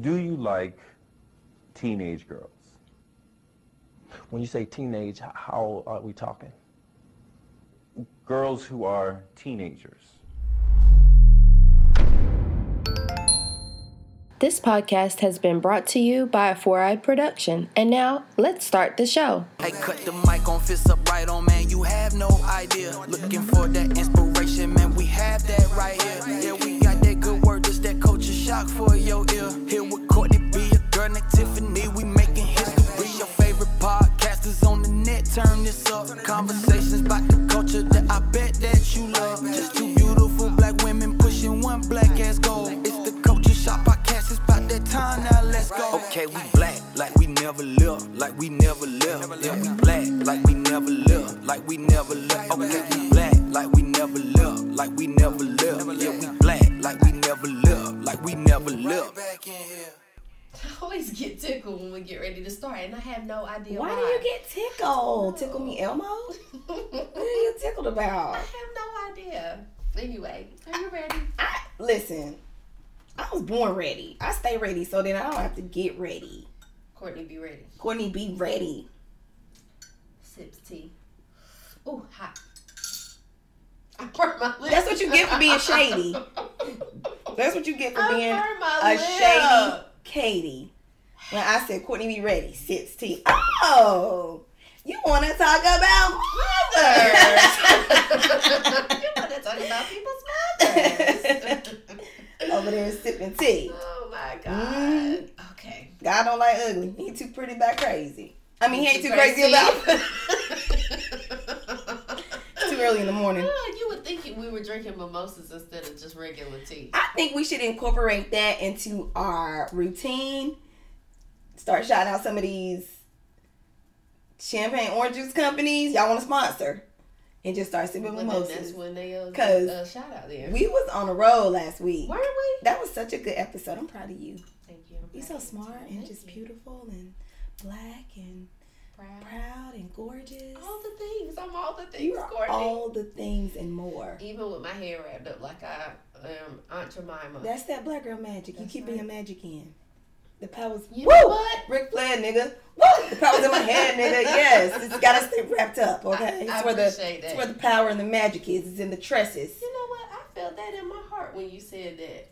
Do you like teenage girls? When you say teenage, h- how are we talking? Girls who are teenagers. This podcast has been brought to you by a Four Eyed Production. And now, let's start the show. Hey, cut the mic on, fist up right on, man. You have no idea. Looking for that inspiration, man. We have that right here. Yeah, we shock for your ear. Here with Courtney B, a girl named Tiffany. We making history. Your favorite podcasters on the net, turn this up. Conversations about the culture that I bet that you love. Just two beautiful black women pushing one black ass goal. It's the Culture Shock podcast. It's about that time now. Let's go. Okay, we black like we never lived, like we never lived. Yeah, we black like we never lived, like we never lived. Okay, we never lived. I always get tickled when we get ready to start, and I have no idea why. Why do you get tickled? Tickle me Elmo? What are you tickled about? I have no idea. Anyway, are you ready? I listen. I was born ready. I stay ready, so then I don't have to get ready. Courtney, be ready. Courtney, be ready. Sips tea. Ooh, hot. I burned my lip. That's what you get for being shady. That's what you get for I being a lip. shady Katie. When I said Courtney, be ready. Sits tea. Oh, you want to talk about mothers? you want to talk about people's mothers? Over there sipping tea. oh my god. Mhm. Okay. God don't like ugly. He too pretty about crazy. I mean, he ain't too Too crazy crazy. about. Too early in the morning. Ah, you would think we were drinking mimosas instead of just regular tea. I think we should incorporate that into our routine. Start shouting out some of these champagne orange juice companies. Y'all want to sponsor? And just start sipping But then that's mimosas. when they uh, 'Cause uh, shout out there. We was on a roll last week. Weren't we? That was such a good episode. I'm proud of you. Thank you. You're so smart and Thank just you. beautiful and black and Proud. proud and gorgeous. All the things. I'm all the things, Courtney. all the things and more. Even with my hair wrapped up like I am Aunt Jemima. That's that black girl magic. You keep right. your magic in. The powers. You Woo! know what? Ric Flair, nigga. Woo! The powers in my hand, nigga. Yes, it's gotta stay wrapped up. Okay, I- it's I where the appreciate it's where the power and the magic is. It's in the tresses. You know what? I felt that in my heart when you said that.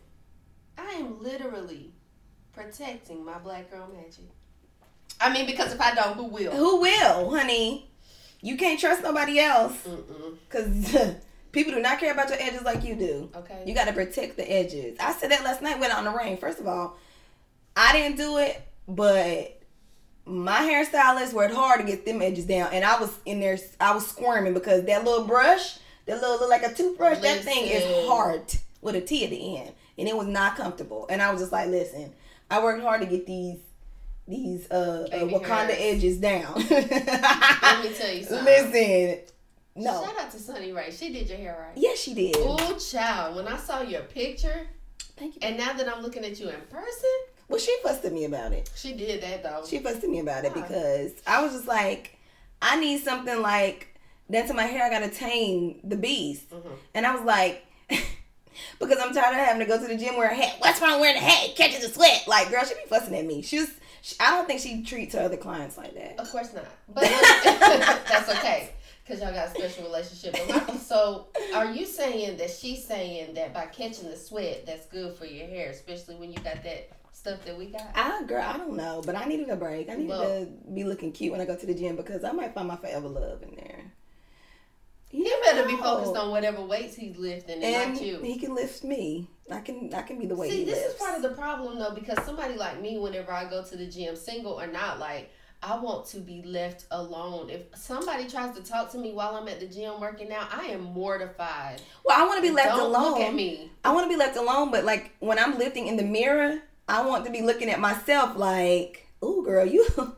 I am literally protecting my black girl magic. I mean, because if I don't, who will? Who will, honey? You can't trust nobody else because people do not care about your edges like you do. Okay. You got to protect the edges. I said that last night. Went out in the rain. First of all, I didn't do it, but my hairstylist worked hard to get them edges down, and I was in there. I was squirming because that little brush, that little look like a toothbrush, that thing is hard with a T at the end, and it was not comfortable. And I was just like, listen, I worked hard to get these these uh, uh Wakanda edges down. Let me tell you something. Listen, no, Shout out to Sunny Ray. She did your hair right. yes, she did. Oh, child. When I saw your picture, Thank you. and now that I'm looking at you in person, Well, she fussed at me about it. she did that though. She fussed at me about it Why? because I was just like, I need something like then to my hair. I gotta tame the beast, Mhm. and I was like, because I'm tired of having to go to the gym wear a hat. What's wrong wearing a hat? It catches the sweat. Like, girl, she be fussing at me. She was. She, I don't think she treats her other clients like that. Of course not. But that's okay. Because y'all got a special relationship. So, are you saying that she's saying that by catching the sweat, that's good for your hair, especially when you got that stuff that we got? I girl, I don't know, but I needed a break. I needed Well- to be looking cute when I go to the gym because I might find my forever love in there. You He never better be focused on whatever weights he's lifting and, and not you. he can lift me. I can that can be the way See, this lifts. is part of the problem though, because somebody like me, whenever I go to the gym, single or not, like I want to be left alone. If somebody tries to talk to me while I'm at the gym working out, I am mortified. well, I want to be left Don't alone. look at me. I want to be left alone, but like when I'm lifting in the mirror, I want to be looking at myself like, "Ooh, girl, you,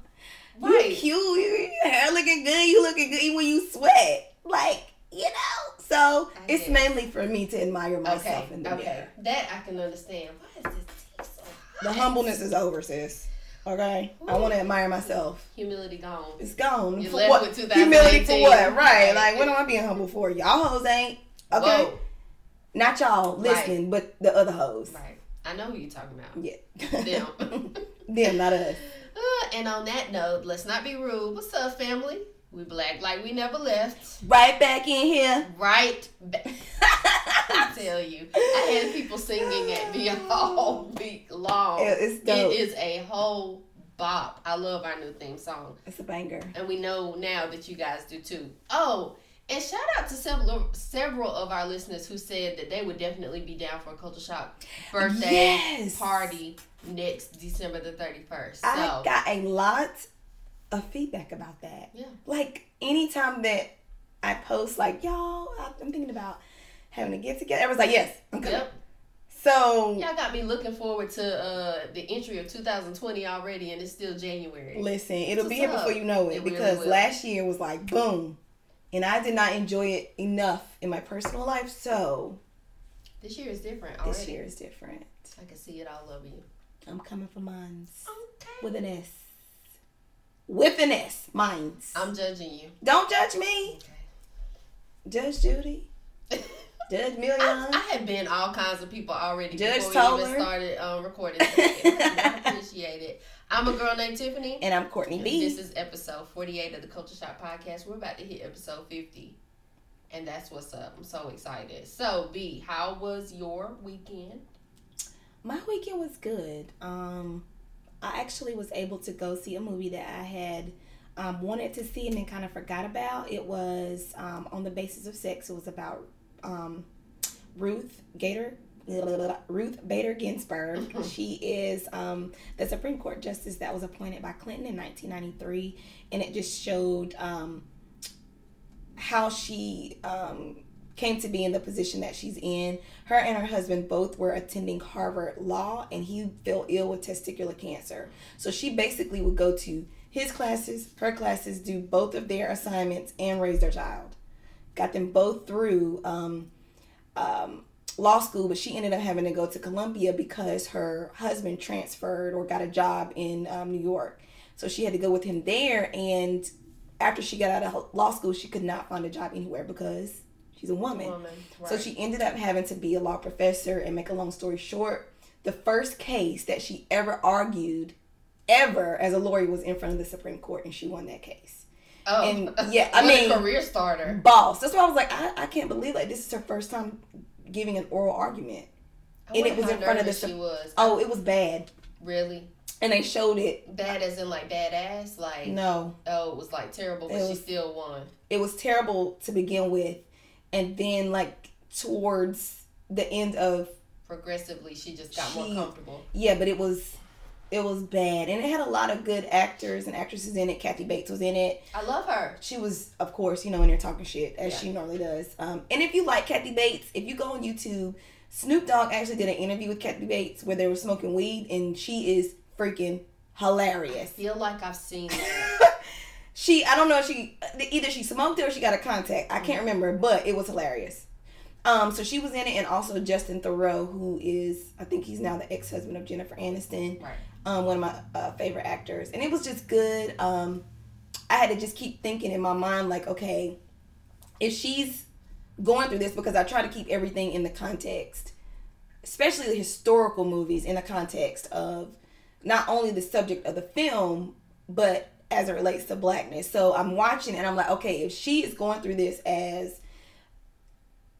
Right. you cute. You, your hair looking good. You looking good even when you sweat. Like, you know." So I it's it. mainly for me to admire myself Okay, in the okay, mirror. that I can understand. Why is this tea so hot? The humbleness is over, sis. Okay, I want to admire myself. humility gone. It's gone. For left what? with Humility for what? Right. Right. Like, what am I being humble for? Y'all hoes ain't. Okay. Whoa. Not y'all listening, but the other hoes. Right. I know who you're talking about. Yeah. Them. Them, not us. Uh, and on that note, let's not be rude. What's up, family? We black like we never left. Right back in here. Right back. I tell you, I had people singing at me all week long. It's dope. It is a whole bop. I love our new theme song, It's a banger. and we know now that you guys do too. Oh, and shout out to several several of our listeners who said that they would definitely be down for a culture shock birthday Yes. party next December the thirty first. So I got a lot of feedback about that. Yeah. Like anytime that I post, like y'all, I'm thinking about having a get together. Everyone's like, yes, I'm coming. Yep. So Y'all got me looking forward to uh, the entry of 2020 already, and it's still January. listen, it'll be What's here before you know it, It because will. last year was like boom, and I did not enjoy it enough in my personal life. So This year is different already. this year is different. I can see it all over you. I'm coming for mines Okay. with an S. With an S, mines. I'm judging you. Don't judge me, Okay. Judge Judy, Judge Milian. I, I had been all kinds of people already Judge before we even started um, recording. today. I appreciate it. I'm a girl named Tiffany. and I'm Courtney And B. This is episode 48 of the Culture Shock Podcast. We're about to hit episode 50. And that's what's up. I'm so excited. So, B, how was your weekend? My weekend was good. Um, I actually was able to go see a movie that I had um, wanted to see and then kind of forgot about. It was um, on the basis of sex. It was about um, Ruth Gator. Ruth Bader Ginsburg. she is um, the Supreme Court justice that was appointed by Clinton in 1993, and it just showed um, how she um, came to be in the position that she's in. Her and her husband both were attending Harvard Law, and he fell ill with testicular cancer. So she basically would go to his classes, her classes, do both of their assignments, and raise their child. Got them both through um, um, law school, but she ended up having to go to Columbia because her husband transferred or got a job in um, New York. So she had to go with him there, and after she got out of law school, she could not find a job anywhere because she's a woman. Woman, So she ended up having to be a law professor. And make a long story short, the first case that she ever argued, ever as a lawyer, was in front of the Supreme Court, and she won that case. Oh, and, yeah, I mean- a career starter. Boss. That's why I was like, I, I can't believe like this is her first time giving an oral argument. I and it was in front of the She was Oh, it was bad, really and they showed it. bad, as in like badass. Like No, oh, it was like terrible, but It she was- still won. it was terrible to begin with, and then like towards the end of Progressively, she just got She- more comfortable. Yeah, but it was it was bad, and it had a lot of good actors and actresses in it. Kathy Bates was in it. I love her. She was, of course, you know, in there talking shit as Yeah. she normally does. Um, and if you like Kathy Bates, if you go on YouTube, Snoop Dogg actually did an interview with Kathy Bates where they were smoking weed, and she is freaking hilarious. Feel like I've seen that. She, I don't know if she either she smoked it or she got a contact. I can't remember, but it was hilarious. Um, so she was in it, and also Justin Theroux, who is I think he's now the ex husband of Jennifer Aniston. Right. um, one of my uh, favorite actors, and it was just good. Um, I had to just keep thinking in my mind, like, okay, if she's going through this, because I try to keep everything in the context, especially the historical movies, in the context of not only the subject of the film, but as it relates to blackness. So I'm watching and I'm like, okay, if she is going through this as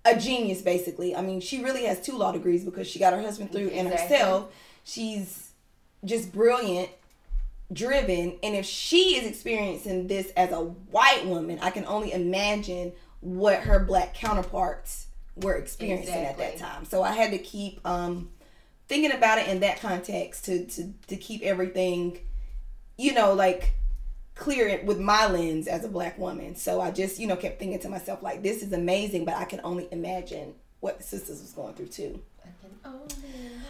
a genius, basically. I mean, she really has two law degrees because she got her husband through and herself. She's just brilliant, driven, and if she is experiencing this as a white woman, I can only imagine what her black counterparts were experiencing at that time. So I had to keep um, thinking about it in that context to to to keep everything, you know, like clear it with my lens as a black woman. So I just, you know, kept thinking to myself like, this is amazing, but I can only imagine what the sisters was going through too. I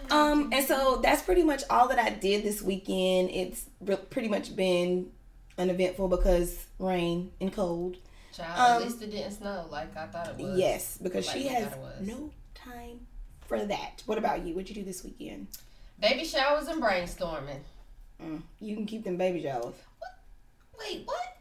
Um, and so that's pretty much all that I did this weekend. It's re- pretty much been uneventful because rain and cold. Child, um, at least it didn't snow like I thought it was. Yes, because Like she has thought it was. no time for that. What about you? What'd you do this weekend? Baby showers and brainstorming. Mm, you can keep them baby showers. Wait, what?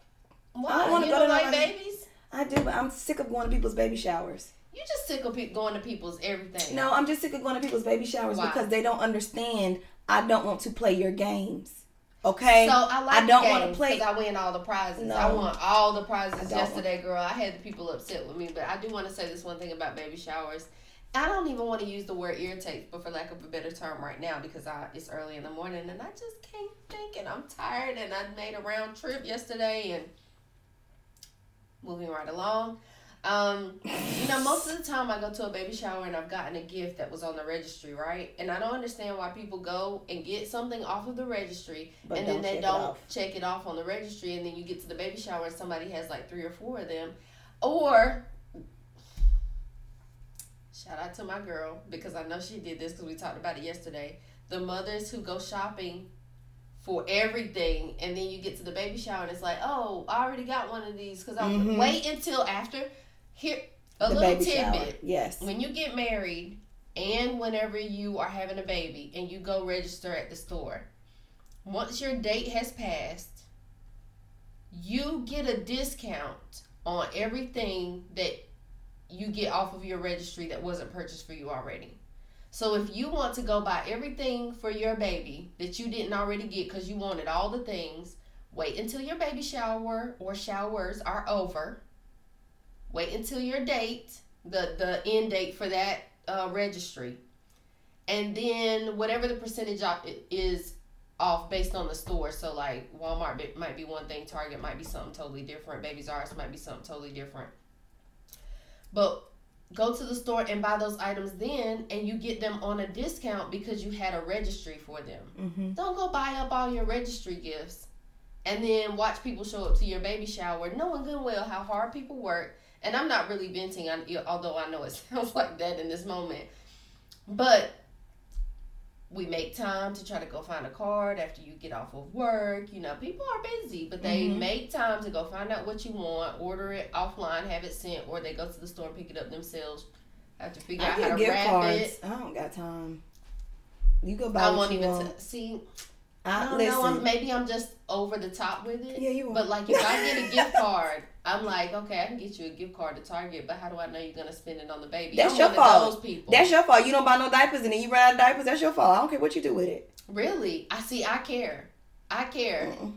Why? I don't wanna go to like nobody- babies? I do, but I'm sick of going to people's baby showers. You just sick of pe- going to people's everything. No, I'm just sick of going to people's baby showers Why? because they don't understand. I don't want to play your games. Okay. So I like I don't want want to play. I win all the prizes. No. I want all the prizes yesterday, girl. I had the people upset with me, but I do want to say this one thing about baby showers. I don't even want to use the word irritate, but for lack of a better term, right now because I it's early in the morning and I just can't think and I'm tired and I made a round trip yesterday and moving right along. Um, you know, most of the time I go to a baby shower and I've gotten a gift that was on the registry, right? And I don't understand why people go and get something off of the registry But and then they don't off. check it off on the registry and then you get to the baby shower and somebody has like three or four of them. Or shout out to my girl because I know she did this because we talked about it yesterday. The mothers who go shopping for everything and then you get to the baby shower and it's like, oh, I already got one of these because I Mhm. wait until after. Here, a the little baby shower. tidbit Yes. when you get married and whenever you are having a baby and you go register at the store, once your date has passed, you get a discount on everything that you get off of your registry that wasn't purchased for you already. So if you want to go buy everything for your baby that you didn't already get because you wanted all the things, wait until your baby shower or showers are over. Wait until your date, the the end date for that uh, registry, and then whatever the percentage off is off based on the store. So like Walmart might be one thing, Target might be something totally different, Babies R Us might be something totally different. But go to the store and buy those items then, and you get them on a discount because you had a registry for them. Mm-hmm. Don't go buy up all your registry gifts and then watch people show up to your baby shower knowing good well how hard people work. And I'm not really venting, on, although I know it sounds like that in this moment. But we make time to try to go find a card after you get off of work. You know, people are busy, but they Mhm. make time to go find out what you want, order it offline, have it sent, or they go to the store and pick it up themselves. Have to figure I out how to gift wrap cards. it. I don't got time. You go buy I won't even want. t- see. I, I don't listen. know. I'm, maybe I'm just over the top with it. Yeah, you are. But like, if I get a gift card, I'm like, okay, I can get you a gift card to Target, but how do I know you're gonna spend it on the baby? That's I'm your fault. Of those people. That's your fault. You don't buy no diapers and then you run out of diapers. That's your fault. I don't care what you do with it. really. I see. I care. I care. Mm-mm.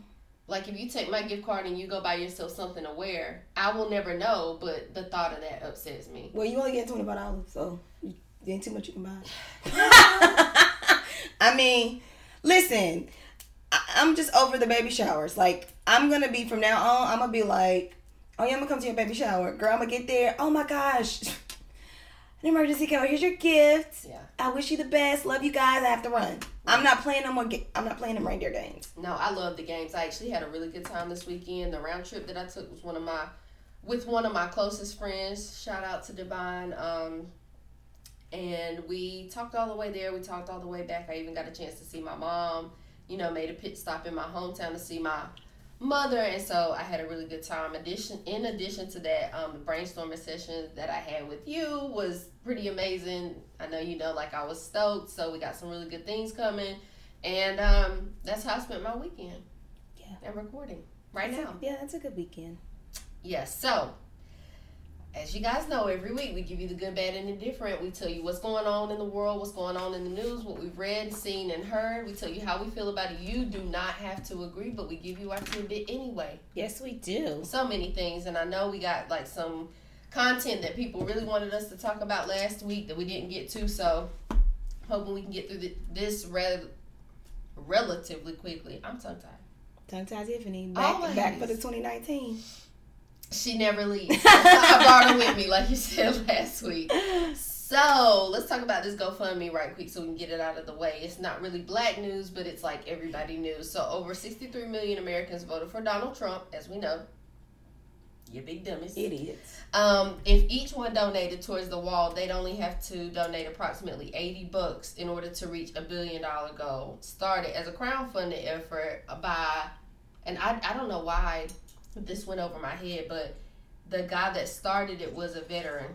Like if you take my gift card and you go buy yourself something to wear, I will never know. But the thought of that upsets me. Well, you only get twenty five dollars, so you ain't too much you can buy. I mean, listen, I, I'm just over the baby showers. Like I'm gonna be from now on. I'm gonna be like, oh yeah, I'm gonna come to your baby shower, girl. I'm gonna get there. Oh my gosh, an emergency call. Here's your gift. Yeah. I wish you the best. Love you guys. I have to run. I'm not playing no more. Ga- I'm not playing them reindeer games. No, I love the games. I actually had a really good time this weekend. The round trip that I took was one of my with one of my closest friends. Shout out to Divine. Um, and we talked all the way there. We talked all the way back. I even got a chance to see my mom. You know, made a pit stop in my hometown to see my mother, and so I had a really good time. Addition, in addition to that, um, the brainstorming session that I had with you was pretty amazing. I know you know, like I was stoked. So we got some really good things coming, and um, that's how I spent my weekend. Yeah. and recording right now. Yeah, that's a good weekend. Yes. So, as you guys know, every week we give you the good, bad, and the different. We tell you what's going on in the world, what's going on in the news, what we've read, seen, and heard. We tell you how we feel about it. You do not have to agree, but we give you our tidbit anyway. Yes, we do. So many things, and I know we got like some content that people really wanted us to talk about last week that we didn't get to. So, hoping we can get through the, this rel- relatively quickly. I'm tongue tied. Tongue tied Tiffany back Always. back for the 2019. She never leaves. I brought her with me, like you said last week. So let's talk about this GoFundMe right quick so we can get it out of the way. It's not really black news, but it's like everybody news. So over 63 million Americans voted for Donald Trump, as we know. You big dummies. Idiots. Um, if each one donated towards the wall, they'd only have to donate approximately 80 bucks in order to reach a billion dollar goal. Started as a crowdfunding effort by, and I, I don't know why this went over my head, but the guy that started it was a veteran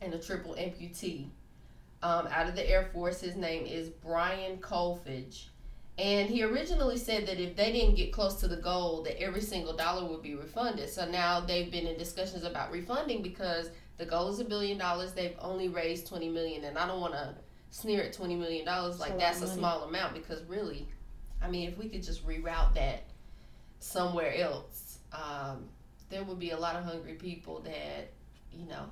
and a triple amputee um, out of the Air Force. His name is Brian Kolfage. And he originally said that if they didn't get close to the goal, that every single dollar would be refunded. So now they've been in discussions about refunding because The goal is a billion dollars. They've only raised twenty million, and I don't want to sneer at twenty million dollars like lot that's a small amount because really, I mean, if we could just reroute that somewhere else, um, there would be a lot of hungry people that you know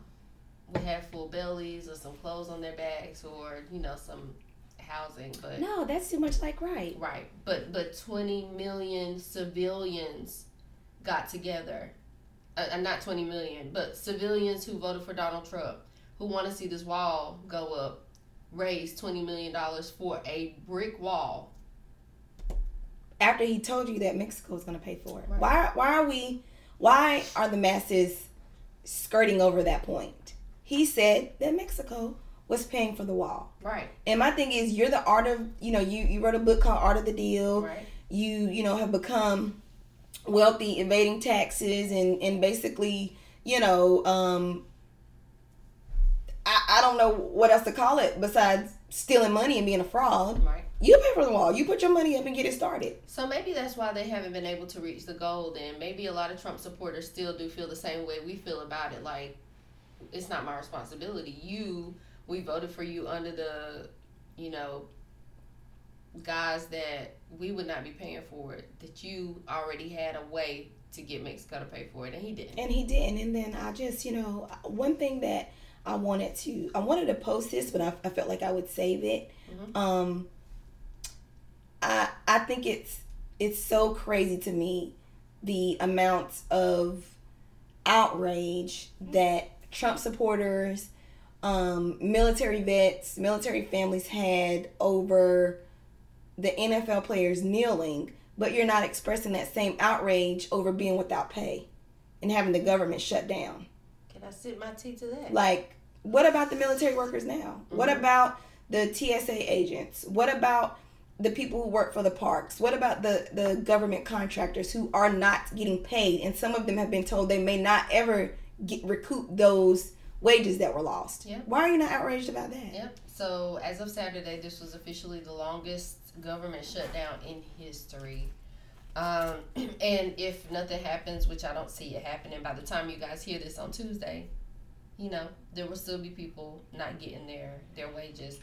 would have full bellies or some clothes on their backs or you know some housing, but. No, that's too much like right. Right, but but twenty million civilians got together, uh, uh, not twenty million, but civilians who voted for Donald Trump, who want to see this wall go up, raised twenty million dollars for a brick wall. After he told you that Mexico was going to pay for it, Right. why? Why are we? Why are the masses skirting over that point? He said that Mexico was paying for the wall. Right, And my thing is, you're the art of, you know, you, you wrote a book called Art of the Deal. right, You, you know, have become wealthy, evading taxes, and, and basically, you know, um, I, I don't know what else to call it besides stealing money and being a fraud. right. You pay for the wall. You put your money up and get it started. So maybe that's why they haven't been able to reach the goal. Then maybe a lot of Trump supporters still do feel the same way we feel about it. Like it's not my responsibility. You, we voted for you under the, you know, guys that we would not be paying for it. That you already had a way to get Mexico to pay for it, and he didn't. And he didn't. And then I just, you know, one thing that I wanted to, I wanted to post this, but I, I felt like I would save it. Mhm. Um, I I think it's it's so crazy to me the amount of outrage that Trump supporters, um, military vets, military families had over the NFL players kneeling, but you're not expressing that same outrage over being without pay and having the government shut down. Can I sit my tea to that? Like, what about the military workers now? What Mhm. about the TSA agents? What about the people who work for the parks? What about the the government contractors who are not getting paid? And some of them have been told they may not ever get recoup those wages that were lost. Yeah. Why are you not outraged about that? Yep. So as of Saturday, this was officially the longest government shutdown in history. Um, and if nothing happens, which I don't see it happening, by the time you guys hear this on Tuesday, you know there will still be people not getting their their wages.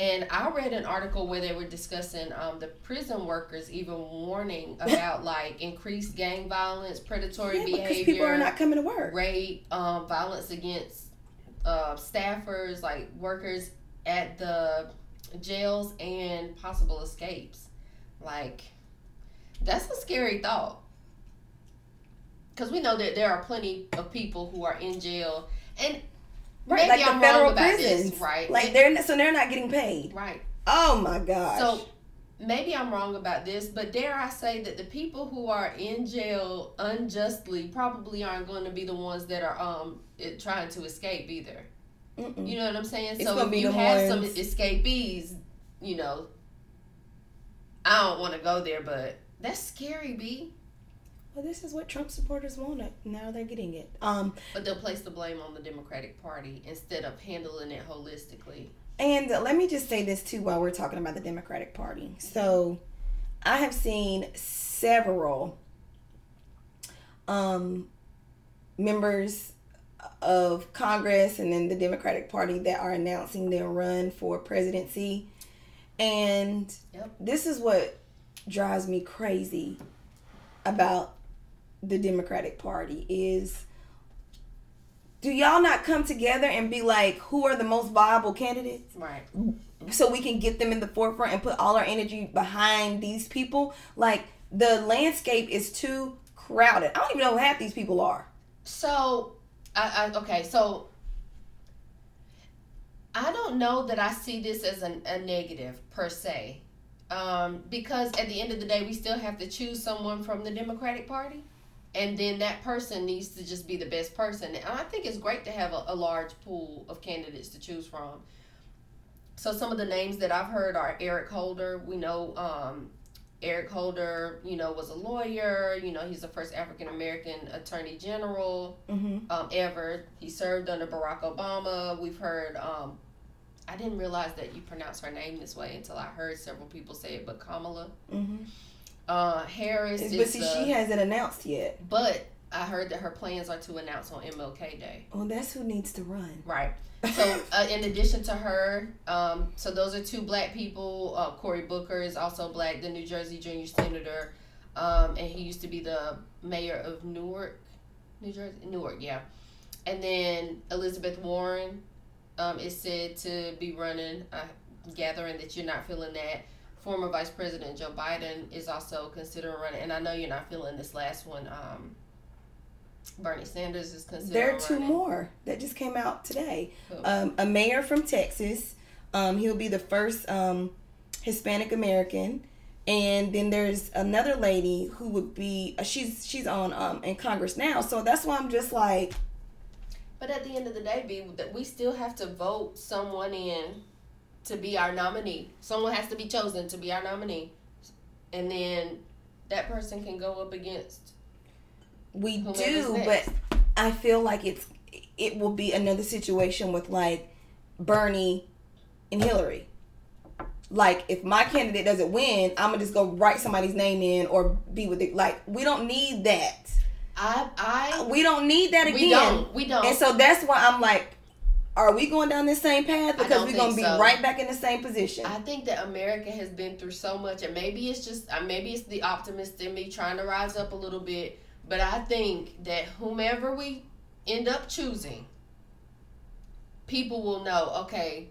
And I read an article where they were discussing um, the prison workers even warning about like increased gang violence, predatory Yeah, behavior, because people are not coming to work. rape, um, violence against uh, staffers, like workers at the jails, and possible escapes. Like, that's a scary thought. Because we know that there are plenty of people who are in jail, and Right, maybe like I'm the federal wrong about prisons, this, right? Like they're not, so they're not getting paid. right. Oh my gosh. So maybe I'm wrong about this, but dare I say that the people who are in jail unjustly probably aren't going to be the ones that are um trying to escape either. Mm-mm. You know what I'm saying? It's so if you have some escapees, you know, I don't want to go there, but that's scary, B. well, this is what Trump supporters wanted. Now they're getting it. Um, But they'll place the blame on the Democratic Party instead of handling it holistically. And let me just say this too while we're talking about the Democratic Party. So, I have seen several um, members of Congress and then the Democratic Party that are announcing their run for presidency. And Yep. this is what drives me crazy about the Democratic Party is do y'all not come together and be like who are the most viable candidates? Right. so we can get them in the forefront and put all our energy behind these people? Like the landscape is too crowded. I don't even know who half these people are. So, I, I okay, so I don't know that I see this as an, a negative per se, um, because at the end of the day, we still have to choose someone from the Democratic Party, and then that person needs to just be the best person. And I think it's great to have a, a large pool of candidates to choose from. So some of the names that I've heard are Eric Holder. We know um, Eric Holder, you know, was a lawyer. You know, he's the first African American Attorney General mm-hmm. um, ever. He served under Barack Obama. We've heard. Um, I didn't realize that you pronounce her name this way until I heard several people say it. But Kamala Mm-hmm. Uh, Harris but see the- she hasn't announced yet but I heard that her plans are to announce on MLK Day. Well, that's who needs to run. Right. So, uh, in addition to her, um, so those are two black people. Uh, Cory Booker is also black, the New Jersey junior senator, um, and he used to be the mayor of Newark, New Jersey, Newark, yeah. And then Elizabeth Warren um, is said to be running. Uh, gathering that you're not feeling that. Former Vice President Joe Biden is also considering running, and I know you're not feeling this last one. Um, Bernie Sanders is considering. There are two running. more that just came out today. Um, a mayor from Texas. Um, he'll be the first um, Hispanic American. And then there's another lady who would be uh, she's she's on um, in Congress now. So that's why I'm just like But at the end of the day, B, we still have to vote someone in to be our nominee. Someone has to be chosen to be our nominee, and then that person can go up against. we do, but I feel like it's it will be another situation with like Bernie and Hillary. Like if my candidate doesn't win, I'm gonna just go write somebody's name in or be with it. Like we don't need that. I I We don't need that again. we don't we don't. And so that's why I'm like, are we going down this same path? Because we're gonna be so. right back in the same position. I think that America has been through so much, and maybe it's just uh, maybe it's the optimist in me trying to rise up a little bit. But I think that whomever we end up choosing, people will know. Okay,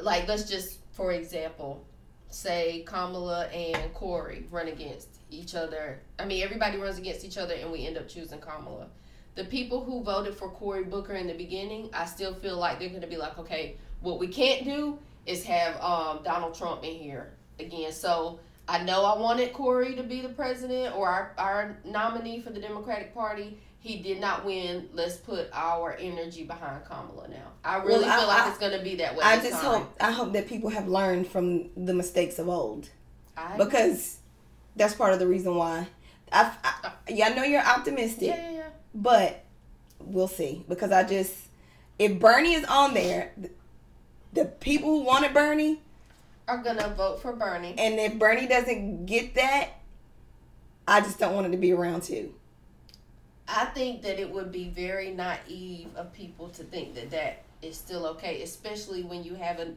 like let's just for example, say Kamala and Cory run against each other. I mean, everybody runs against each other, and we end up choosing Kamala. The people who voted for Cory Booker in the beginning, I still feel like they're going to be like, okay, what we can't do is have um, Donald Trump in here again. So I know I wanted Cory to be the president or our, our nominee for the Democratic Party. He did not win. Let's put our energy behind Kamala now. I really Well, I- feel like I- it's going to be that way. I just time. hope I hope that people have learned from the mistakes of old. I, because that's part of the reason why. I, I yeah, I know you're optimistic, yeah, yeah, yeah. But we'll see. Because I just, if Bernie is on there, the, people who wanted Bernie, Are gonna vote for Bernie. and if Bernie doesn't get that, I just don't want it to be around too. I think that it would be very naive of people to think that that is still okay, especially when you haven't.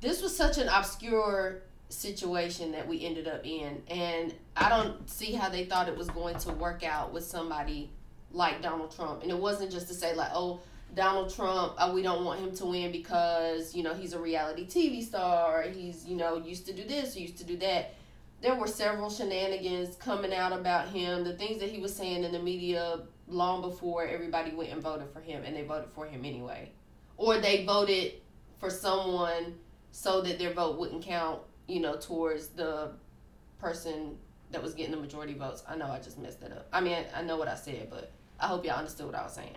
This was such an obscure situation that we ended up in, and I don't see how they thought it was going to work out with somebody like Donald Trump. And it wasn't just to say like, oh, Donald Trump, uh, we don't want him to win because you know he's a reality TV star. He's you know used to do this, used to do that there were several shenanigans coming out about him, the things that he was saying in the media long before everybody went and voted for him, and they voted for him anyway. Or they voted for someone so that their vote wouldn't count, you know, towards the person that was getting the majority votes. I know I just messed that up. I mean, I know what I said, but I hope y'all understood what I was saying.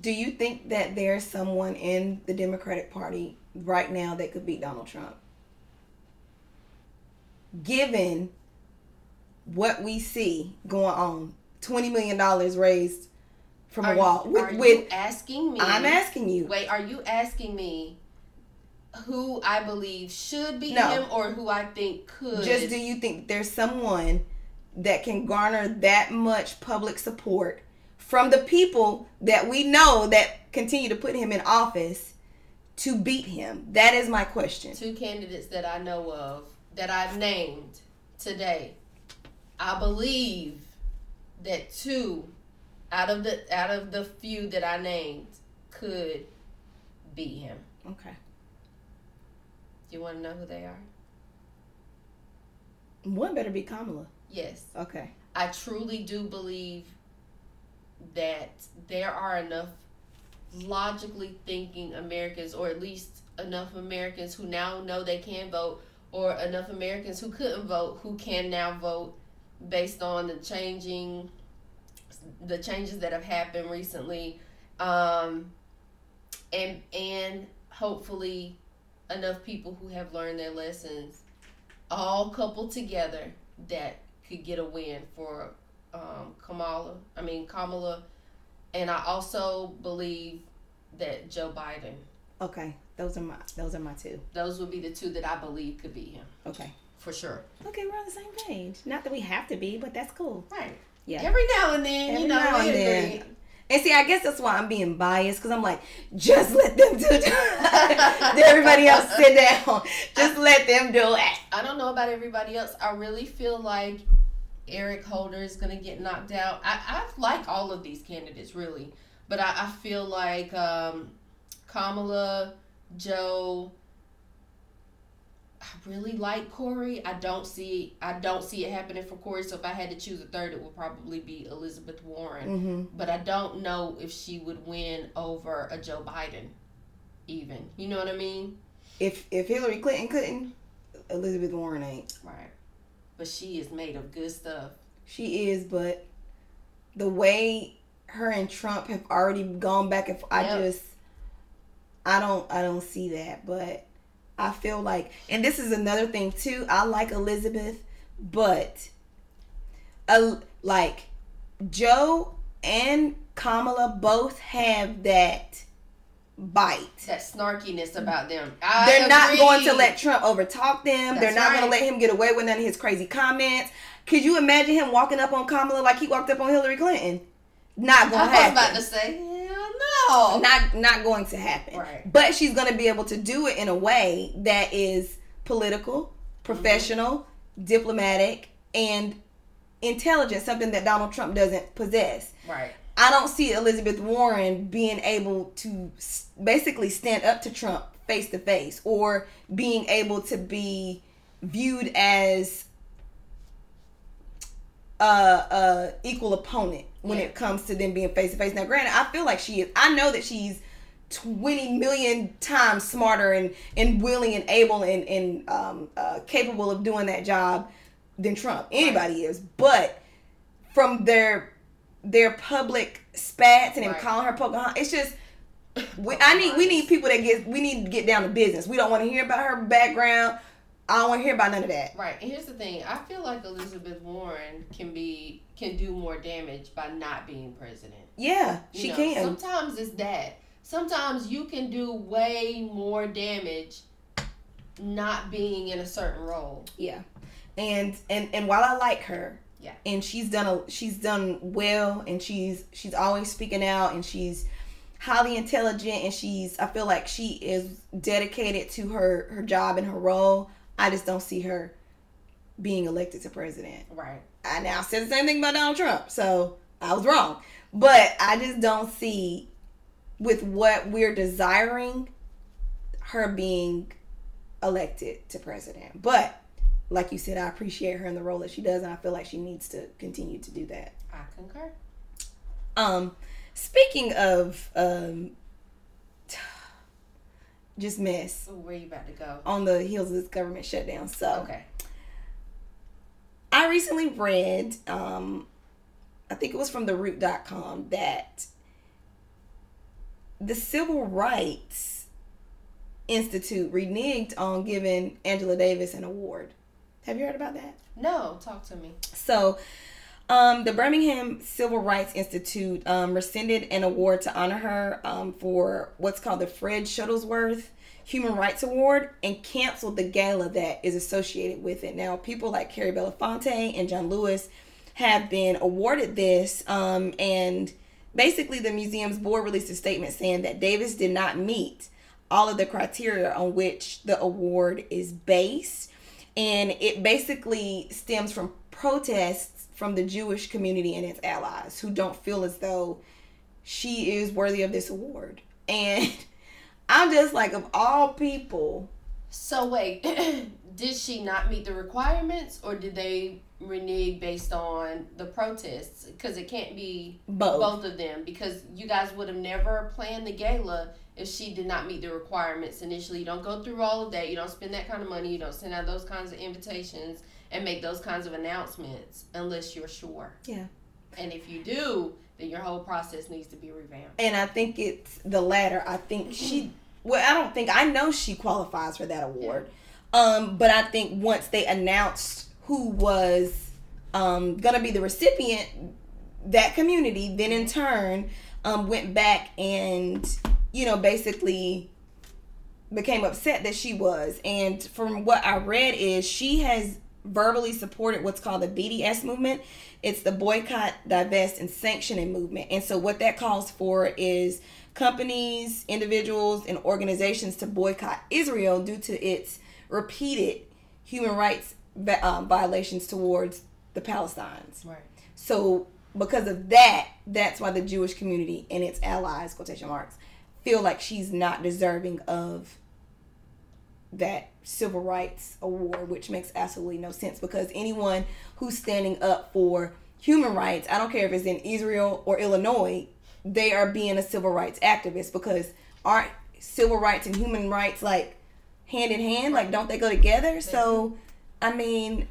Do you think that there's someone in the Democratic Party right now that could beat Donald Trump? Given what we see going on, twenty million dollars raised from Are a wall you, with are with. you asking me? I'm asking you. Wait, are you asking me who I believe should be No. him or who I think could? Just do you think there's someone that can garner that much public support from the people that we know that continue to put him in office to beat him? That is my question. two candidates that I know of that I've named today. I believe that two out of the out of the few that I named could beat him. Okay. Do you want to know who they are? One better be Kamala. Yes. Okay. I truly do believe that there are enough logically thinking Americans, or at least enough Americans who now know they can vote, or enough Americans who couldn't vote who can now vote based on the changing, the changes that have happened recently, um, and and hopefully enough people who have learned their lessons, all coupled together that could get a win for um, Kamala. I mean Kamala, and I also believe that Joe Biden. Okay. Those are my those are my two. Those would be the two that I believe could be him Okay. for sure. Okay, we're on the same page. Not that we have to be, but that's cool. Right. Yeah. Every now and then, Every you know, now and then. And see, I guess that's why I'm being biased because I'm like, just let them do it. Everybody else sit down. Just let them do it. I don't know about everybody else. I really feel like Eric Holder is going to get knocked out. I, I like all of these candidates, really. But I, I feel like um, Kamala, Joe, really like Cory. I don't see I don't see it happening for Cory. So if I had to choose a third, it would probably be Elizabeth Warren. Mm-hmm. But I don't know if she would win over a Joe Biden, even. You know what I mean? If if Hillary Clinton couldn't, Elizabeth Warren ain't. Right. But she is made of good stuff. She is, but the way her and Trump have already gone back and I Yep. just I don't I don't see that, but I feel like and this is another thing too. I like Elizabeth, but uh, like Joe and Kamala both have that bite. That snarkiness about them. I They're not going to let Trump overtalk them. They're That's not going to let him get away with none of his crazy comments. Could you imagine him walking up on Kamala like he walked up on Hillary Clinton? Not going I to was happen. about to say, no. not not going to happen. Right. But she's going to be able to do it in a way that is political, mm-hmm. professional, diplomatic, and intelligent. Something that Donald Trump doesn't possess. right. I don't see Elizabeth Warren being able to basically stand up to Trump face to face or being able to be viewed as a, a equal opponent when Yeah. it comes to them being face to face. Now, granted, I feel like she is. I know that she's twenty million times smarter and and willing and able and and um, uh, capable of doing that job than Trump. Anybody is, but from their their public spats and him Right. calling her Pocahontas, it's just. We, I need we need people that get we need to get down to business. We don't want to hear about her background. I don't want to hear about none of that. Right. And here's the thing. I feel like Elizabeth Warren can be can do more damage by not being president. Yeah, You she know, can. Sometimes it's that. Sometimes you can do way more damage not being in a certain role. Yeah, and and and while I like her, Yeah. and she's done a she's done well, and she's she's always speaking out, and she's highly intelligent, and she's I feel like she is dedicated to her her job and her role. I just don't see her being elected to president. Right. I now said the same thing about Donald Trump, so I was wrong. But I just don't see with what we're desiring her being elected to president. But like you said, I appreciate her in the role that she does, and I feel like she needs to continue to do that. I concur. Um, speaking of um, just mess Ooh, where you about to go? on the heels of this government shutdown, so Okay. I recently read, um, I think it was from theroot.com, that the Civil Rights Institute reneged on giving Angela Davis an award. Have you heard about that? No, talk to me. So, um, the Birmingham Civil Rights Institute um, rescinded an award to honor her um, for what's called the Fred Shuttlesworth Human Rights Award and canceled the gala that is associated with it. Now, people like Harry Belafonte and John Lewis have been awarded this, um, and basically, the museum's board released a statement saying that Davis did not meet all of the criteria on which the award is based and it basically stems from protests from the Jewish community and its allies who don't feel as though she is worthy of this award. And I'm just like, of all people, So wait, did she not meet the requirements, or did they renege based on the protests? Because it can't be Both. both of them. Because you guys would have never planned the gala if she did not meet the requirements initially. You don't go through all of that. You don't spend that kind of money. You don't send out those kinds of invitations and make those kinds of announcements unless you're sure. Yeah. And if you do, then your whole process needs to be revamped. and I think it's the latter. I think she, well, I don't think, I know she qualifies for that award. Um, but I think once they announced who was um, gonna be the recipient, that community then in turn um, went back and you know basically became upset that she was. And from what I read is she has verbally supported what's called the BDS movement. It's the boycott, divest, and sanctioning movement. And so what that calls for is companies, individuals, and organizations to boycott Israel due to its repeated human rights um, violations towards the Palestinians. Right. So because of that, that's why the Jewish community and its allies, quotation marks, feel like she's not deserving of that civil rights award, which makes absolutely no sense because anyone who's standing up for human rights, I don't care if it's in Israel or Illinois, they are being a civil rights activist because aren't civil rights and human rights like hand in hand? Like don't they go together? So I mean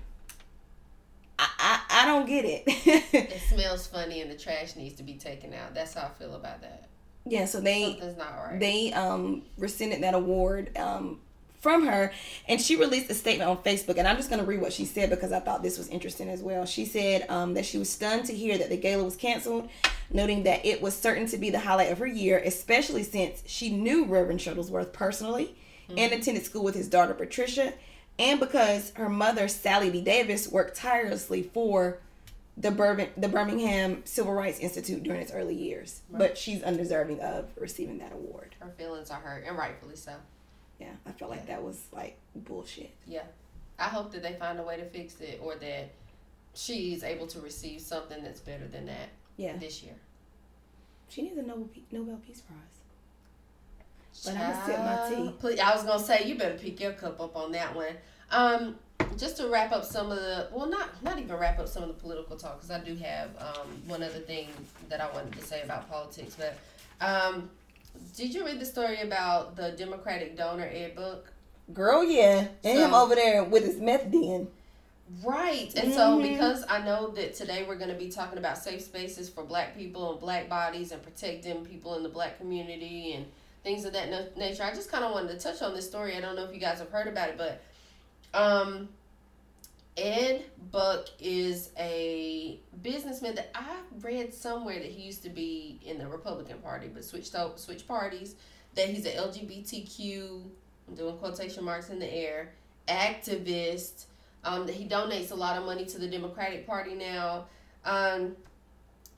I, I, I don't get it. It smells funny and the trash needs to be taken out. That's how I feel about that. yeah, so they not right. they um rescinded that award um from her and she released a statement on facebook and i'm just going to read what she said because i thought this was interesting as well. She said um, that she was stunned to hear that the gala was canceled noting that it was certain to be the highlight of her year especially since she knew reverend shuttlesworth personally and attended school with his daughter patricia and because her mother sally d. Davis worked tirelessly for the, Bourbon, the birmingham civil rights institute during its early years. But she's undeserving of receiving that award. Her feelings are hurt, and rightfully so. Yeah, I felt like that was like bullshit. Yeah. I hope that they find a way to fix it or that she's able to receive something that's better than that Yeah, this year. she needs a Nobel Nobel Peace Prize. But I'ma sip my tea. Please, I was gonna say you better pick your cup up on that one. Um, just to wrap up some of the well, not not even wrap up some of the political talk because I do have um one other thing that I wanted to say about politics. But um, did you read the story about the Democratic donor Ed Buck? Girl, yeah, and him over there with his meth den. Right. And so Mhm. because I know that today we're going to be talking about safe spaces for black people and black bodies and protecting people in the black community and things of that na- nature. I just kind of wanted to touch on this story. I don't know if you guys have heard about it, but um Ed Buck is a businessman that I read somewhere that he used to be in the Republican Party, but switched out switched parties. That he's a LGBTQ, I'm doing quotation marks in the air, activist. Um, that he donates a lot of money to the Democratic Party now. Um,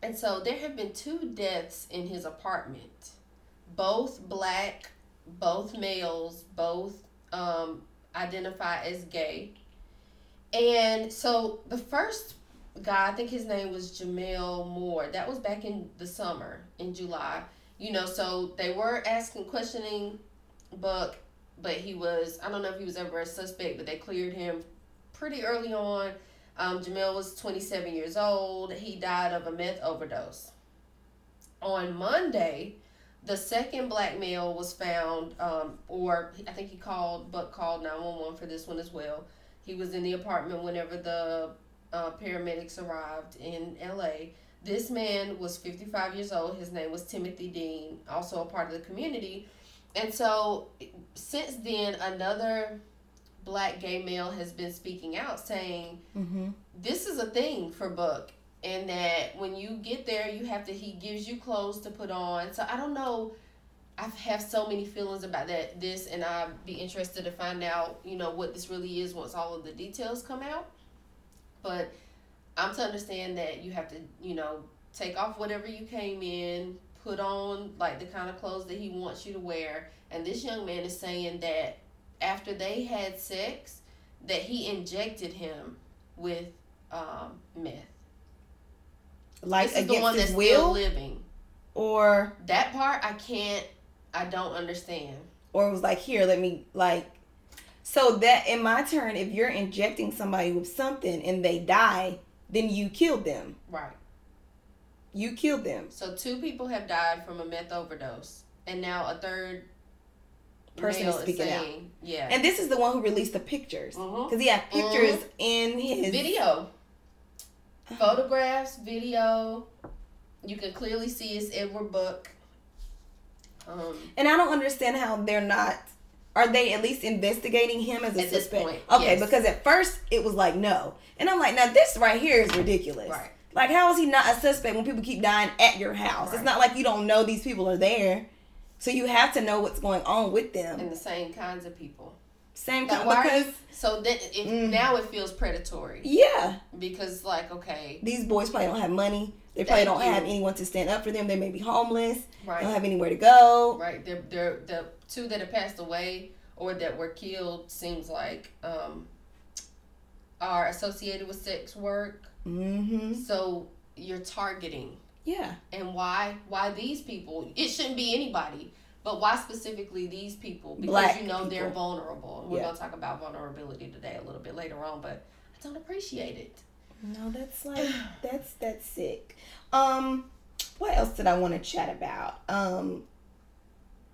and so there have been two deaths in his apartment, both black, both males, both um, identify as gay. And so the first guy, I think his name was Gemmel Moore. That was back in the summer in July. You know, so they were asking, questioning Buck, but he was, I don't know if he was ever a suspect, but they cleared him pretty early on. Um, Gemmel was 27 years old. He died of a meth overdose. On Monday, the second black male was found, um, or I think he called, Buck called 911 for this one as well. He was in the apartment whenever the uh, paramedics arrived in LA. This man was 55 years old. His name was Timothy Dean, also a part of the community. And so, since then, another black gay male has been speaking out saying, Mm-hmm. this is a thing for Buck, and that when you get there, you have to, he gives you clothes to put on. So, I don't know. I have so many feelings about that this and I'd be interested to find out, you know, what this really is once all of the details come out. But I'm to understand that you have to, you know, take off whatever you came in, put on like the kind of clothes that he wants you to wear. And this young man is saying that after they had sex, that he injected him with um, meth. Like this is against the one his that's will, still living. or That part I can't, I don't understand. or it was like, here, let me like. So that in my turn, if you're injecting somebody with something and they die, then you killed them. Right. You killed them. So two people have died from a meth overdose, and now a third Person is speaking out. saying, Yeah. And this is the one who released the pictures mm-hmm. because he had mm-hmm. pictures in his video, photographs, video. You can clearly see it's Edward Buck. Um, And I don't understand how they're not. Are they at least investigating him as a At suspect? point, okay, yes. because at first it was like no, and I'm like, now this right here is ridiculous. Right. Like, how is he not a suspect when people keep dying at your house? It's not like you don't know these people are there, so you have to know what's going on with them. and the same kinds of people. Same Like, time why are because you, so then it, Mm. now it feels predatory yeah, because like okay, these boys probably don't have money. They probably Thank don't have anyone to stand up for them. They may be homeless. They right, don't have anywhere to go. right. They're, they're the two that have passed away or that were killed seems like um are associated with sex work. Mm-hmm. So you're targeting Yeah. and why why these people it shouldn't be anybody but why specifically these people because Black you know they're vulnerable we're Yeah. going to talk about vulnerability today a little bit later on but i don't appreciate it No, that's like that's that's sick. Um, what else did I want to chat about? Um,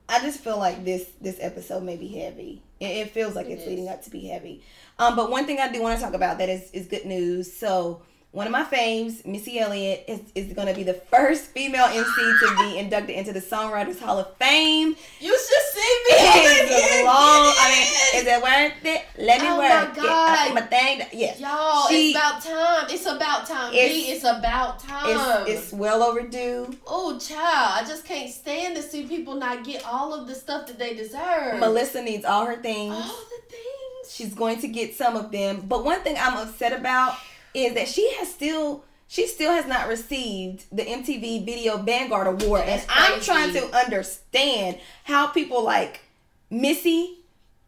I just feel like this this episode may be heavy. It, it feels like It it's is. leading up to be heavy. Um, but one thing I do want to talk about that is is good news. So one of my faves, Missy Elliott, is, is going to be the first female MC to be inducted into the Songwriters Hall of Fame. you should see me It's long. I mean, is it worth it? Let me Oh my work it. God. Uh, my thing. Yes. y'all She- it's about time it's about time It's- B, it's about time It's, it's well overdue. oh child i just can't stand to see people not get all of the stuff that they deserve Melissa needs all her things. all the things She's going to get some of them. But one thing I'm upset about is that she has still she still has not received the MTV Video Vanguard Award. And That's I'm crazy. trying to understand how people like Missy,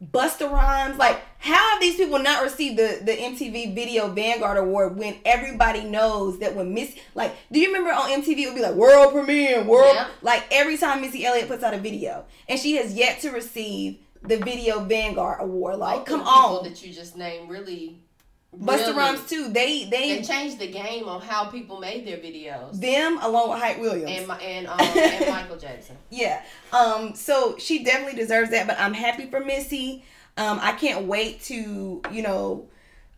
Busta Rhymes, like how have these people not received the, the MTV Video Vanguard Award when everybody knows that when Missy like do you remember on MTV it would be like world premiere, world Yep. like every time Missy Elliott puts out a video and she has yet to receive the Video Vanguard Award. Like, Both come on. that you just named really Busta really- Rhymes too. They They they changed the game on how people made their videos. them along with Hype Williams. And and um and Michael Jackson. yeah. Um. So she definitely deserves that. But I'm happy for Missy. Um. I can't wait to you know,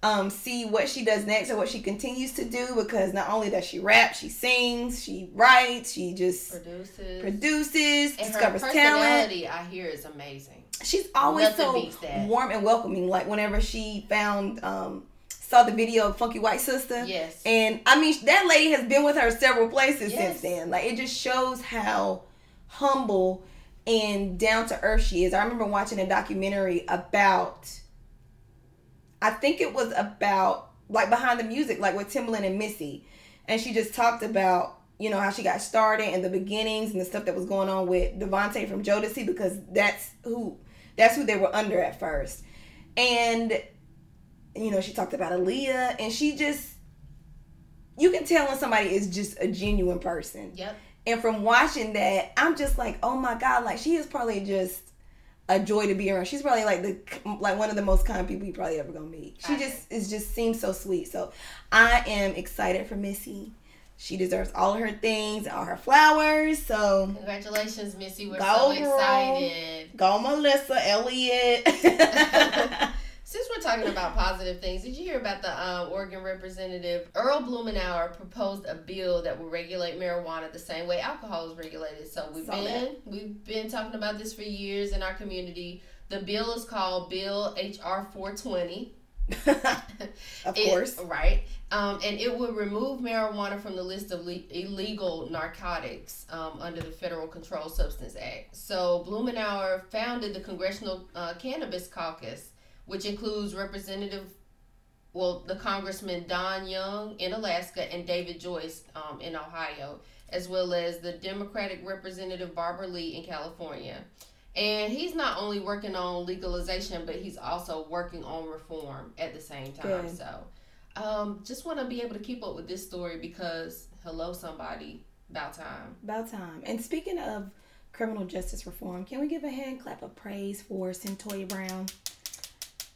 um, see what she does next or what she continues to do because not only does she rap, she sings, she writes, she just Produces. produces, and her discovers talent. I hear, is amazing. She's always Nothing so warm and welcoming. Like whenever she found um saw the video of Funky White Sister. Yes. And I mean, that lady has been with her several places Yes. since then. Like, it just shows how humble and down to earth she is. I remember watching a documentary about, I think it was about, like, behind the music, like with Timbaland and Missy. And she just talked about, you know, how she got started and the beginnings and the stuff that was going on with DeVante from Jodeci because that's who, that's who they were under at first. And you know, she talked about Aaliyah, and she just, you can tell when somebody is just a genuine person. Yep. And from watching that, I'm just like, oh my god, like she is probably just a joy to be around. She's probably like the like one of the most kind people you probably ever gonna meet. She I- just is just seems so sweet. So I am excited for Missy. She deserves all her things, all her flowers. So Congratulations, Missy. We're Go, so girl. excited. go, Melissa Elliott. Since we're talking about positive things, did you hear about the um, Oregon representative Earl Blumenauer proposed a bill that will regulate marijuana the same way alcohol is regulated? So we've Saw been that. we've been talking about this for years in our community. The bill is called Bill HR 420. of It- course. right. Um, and it would remove marijuana from the list of le- illegal narcotics um, under the Federal Controlled Substance Act. So Blumenauer founded the Congressional uh, Cannabis Caucus, which includes Representative, well, the Congressman Don Young in Alaska and David Joyce um, in Ohio, as well as the Democratic Representative Barbara Lee in California. And he's not only working on legalization, but he's also working on reform at the same time. Good. So, um, just want to be able to keep up with this story because, hello, somebody, about time. About time. And speaking of criminal justice reform, can we give a hand clap of praise for Cyntoia Brown?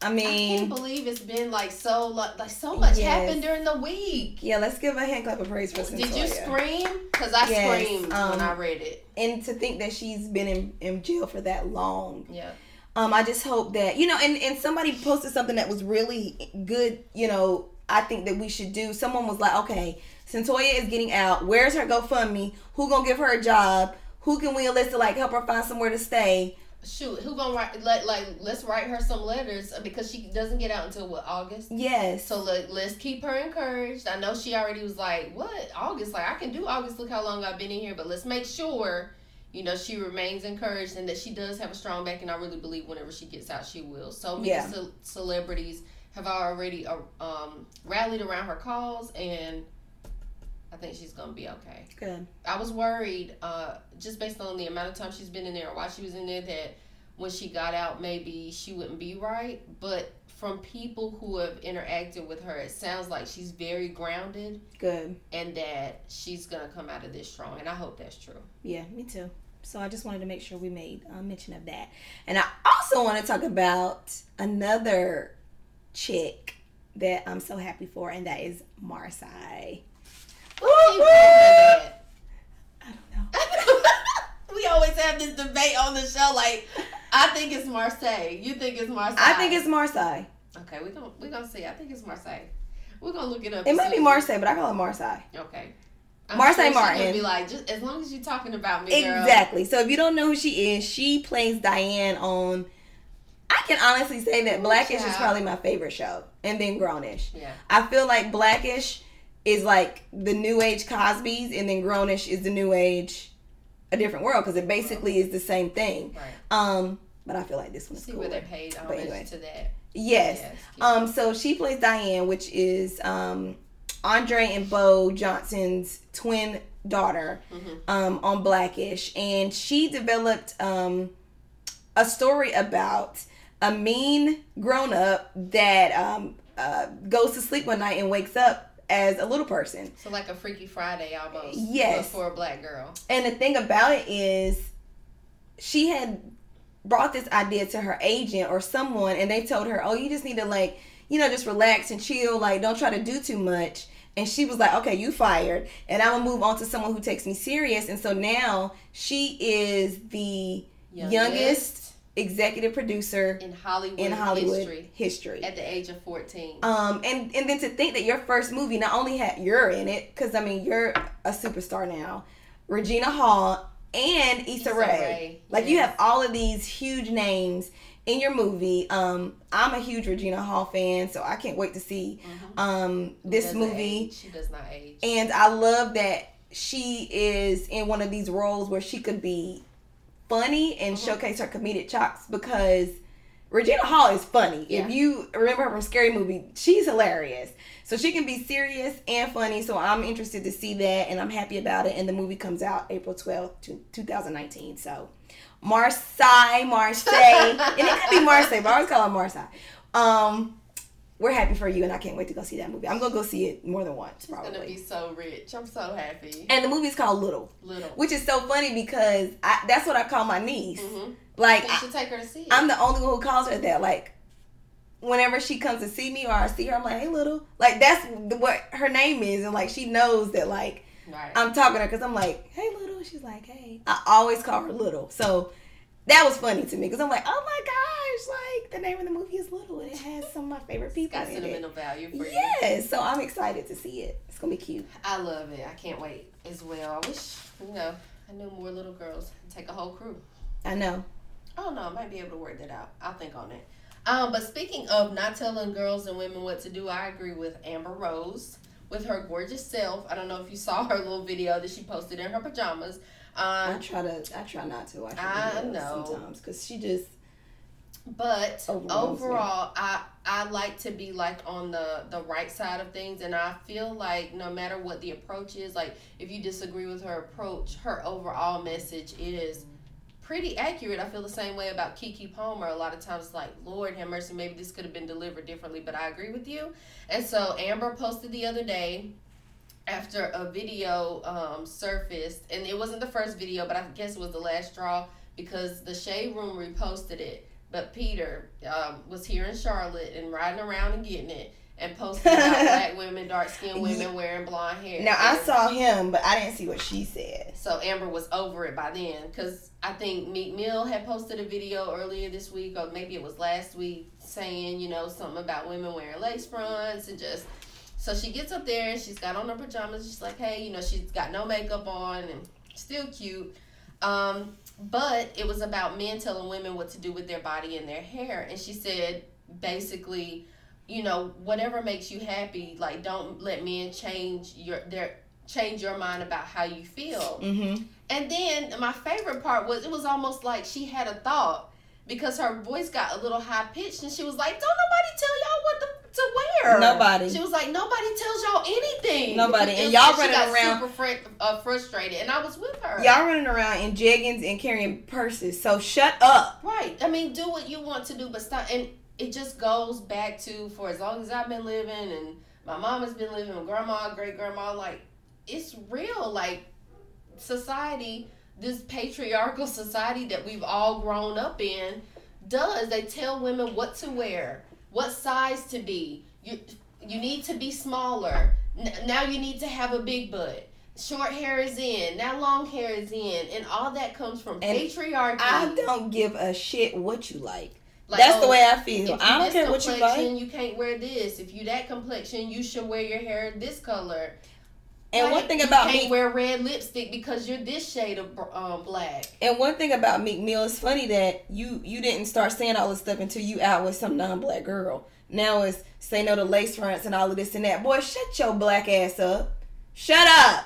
I mean, I can't believe it's been like so like, so much Yes. happened during the week. yeah, let's give a hand clap of praise for. Did you scream? Cause I Yes, screamed um, when I read it. And to think that she's been in, in jail for that long. Yeah. Um, I just hope that you know, and and somebody posted something that was really good. You know, I think that we should do. Someone was like, okay, Cyntoia is getting out. Where's her GoFundMe? Who gonna give her a job? Who can we enlist to like help her find somewhere to stay? Shoot, who gonna write? Let like let's write her some letters uh, because she doesn't get out until what August. Yes. So let, let's keep her encouraged. I know she already was like, "What August? Like I can do August. Look how long I've been in here." But let's make sure, you know, she remains encouraged and that she does have a strong back. And I really believe whenever she gets out, she will. So many Yeah. ce- celebrities have already uh, um, rallied around her cause, and I think she's gonna be okay. Good. I was worried, uh, just based on the amount of time she's been in there or why she was in there, that when she got out, maybe she wouldn't be right. But from people who have interacted with her, it sounds like she's very grounded Good. and that she's gonna come out of this strong. And I hope that's true. Yeah, me too. So I just wanted to make sure we made uh, mention of that. And I also want to talk about another chick that I'm so happy for, and that is Marsai. I don't know. we always have this debate on the show. Like, I think it's Marseille. You think it's Marseille? I think it's Marsai. okay. We gonna we gonna see. I think it's Marseille. We're gonna look it up. It might be Marseille, but I call it Marsai. Okay. I'm Marseille she gonna Martin. Be like, just as long as you're talking about me, girl. Exactly. So if you don't know who she is, she plays Diane on. I can honestly say that Blackish is probably my favorite show, and then Grownish. Yeah. I feel like Blackish is like the new age Cosby's, and then Grownish is the new age, a different world because it basically is the same thing. Right. Um, but I feel like this one's See where they paid homage anyway. to that. Yes. Yes, Um. So she plays Diane, which is um, Andre and Bow Johnson's twin daughter, Mm-hmm. um, on Blackish, and she developed um, a story about a mean grown up that um, uh, goes to sleep one night and wakes up as a little person. So like a Freaky Friday almost. Yes. for a black girl. And the thing about it is, she had brought this idea to her agent or someone, and they told her, "Oh, you just need to like, you know, just relax and chill. Like, don't try to do too much." And she was like, "Okay, you fired, and I'm gonna move on to someone who takes me serious." And so now she is the youngest, executive producer in Hollywood, in Hollywood history history. at the age of 14. Um, and and then to think that your first movie not only had you're in it, because I mean you're a superstar now, Regina Hall and Issa, Issa Rae. Rae, Like you have all of these huge names in your movie. Um, I'm a huge Regina Hall fan, so I can't wait to see um this movie. age. She does not age. And I love that she is in one of these roles where she could be funny and Mm-hmm. showcase her comedic chops because Regina Hall is funny. Yeah. If you remember her from Scary Movie, she's hilarious. So she can be serious and funny. So I'm interested to see that and I'm happy about it. And the movie comes out April 12th, two- 2019. So Marseille, Marseille. and it could be Marseille, but I always call her Marseille. Um, we're happy for you and I can't wait to go see that movie. I'm going to go see it more than once, probably. gonna be so rich. I'm so happy. And the movie's called Little, Little. which is so funny because I, that's what I call my niece. Mhm. Like You I, should take her to see it. I'm the only one who calls her that. Like whenever she comes to see me or I see her, I'm like, "Hey, Little." Like that's the, what her name is, and like she knows that like right. I'm talking to her because I'm like, "Hey, Little." She's like, "Hey." I always call her Little, so. That was funny to me because I'm like, oh my gosh, like the name of the movie is Little and it has some of my favorite people Got in sentimental it. value for you. Yes, so I'm excited to see it. It's gonna be cute. I love it. I can't wait as well. I wish, you know, I knew more little girls. Take a whole crew. I know. Oh no, I might be able to work that out. I'll think on it. Um, but speaking of not telling girls and women what to do, I agree with Amber Rose with her gorgeous self. I don't know if you saw her little video that she posted in her pajamas. I Um, try to I try not to watch her I know. sometimes because she just but Overwhelms me. overall, I I like to be like on the the right side of things, and I feel like no matter what the approach is, like if you disagree with her approach, her overall message is pretty accurate. I feel the same way about Keke Palmer. A lot of times, like Lord have mercy, maybe this could have been delivered differently, but I agree with you. And so Amber posted the other day after a video um, surfaced, and it wasn't the first video, but I guess it was the last straw because the Shade Room reposted it. But Peter um, was here in Charlotte and riding around and getting it and posted about black women, dark skinned women wearing blonde hair. now I saw him, but I didn't see what she said. So Amber was over it by then because I think Meek Mill had posted a video earlier this week or maybe it was last week saying, you know, something about women wearing lace fronts and just. So she gets up there and she's got on her pajamas. She's like, hey, you know, she's got no makeup on and still cute. Um, but it was about men telling women what to do with their body and their hair. And she said, basically, you know, whatever makes you happy, like don't let men change your their change your mind about how you feel. Mm-hmm. And then my favorite part was it was almost like she had a thought because her voice got a little high pitched and she was like, Don't nobody tell y'all what to, to wear. Nobody. She was like, Nobody tells y'all anything. Nobody. And y'all like she running got around- super fr- uh, frustrated. And I was with her. Y'all running around in jeggings and carrying purses. So shut up. Right. I mean, do what you want to do, but stop. And it just goes back to for as long as I've been living and my mom has been living, with grandma, great grandma, like, it's real. Like, society, this patriarchal society that we've all grown up in, does. They tell women what to wear, what size to be. You, you need to be smaller. N- now you need to have a big butt. Short hair is in. Now long hair is in. And all that comes from And patriarchy. I don't give a shit what you like. Like, That's oh, the way I feel. you I don't care what you complexion, like. You can't wear this. If you that complexion, you should wear your hair this color. And Like, one thing you about can't me, wear red lipstick because you're this shade of um, black. and one thing about Meek Mill is funny that you you didn't start saying all this stuff until you out with some non-black girl. Now it's say no to lace fronts and all of this and that. Boy, shut your black ass up. Shut up.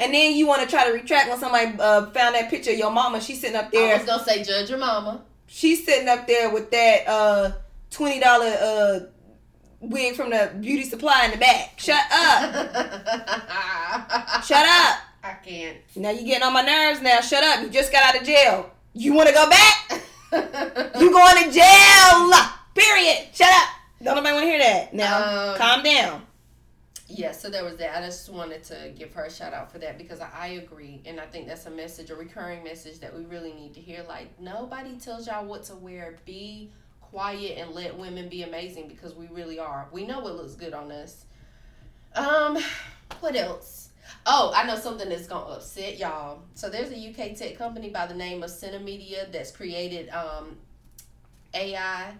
And then you want to try to retract when somebody uh, found that picture of your mama. She's sitting up there. I was gonna say judge your mama. She's sitting up there with that uh twenty dollar uh wig from the beauty supply in the back. Shut up. Shut up. I can't. Now you're getting on my nerves now. Shut up. You just got out of jail. You want to go back? You going to jail. Period. Shut up. Don't nobody want to hear that. Now, Um, calm down. Yeah, so there was that. I just wanted to give her a shout out for that because I, I agree, and I think that's a message, a recurring message that we really need to hear. Like nobody tells y'all what to wear. Be quiet and let women be amazing because we really are. We know what looks good on us. Um, what else? Oh, I know something that's gonna upset y'all. So there's a UK tech company by the name of Synamedia that's created um AI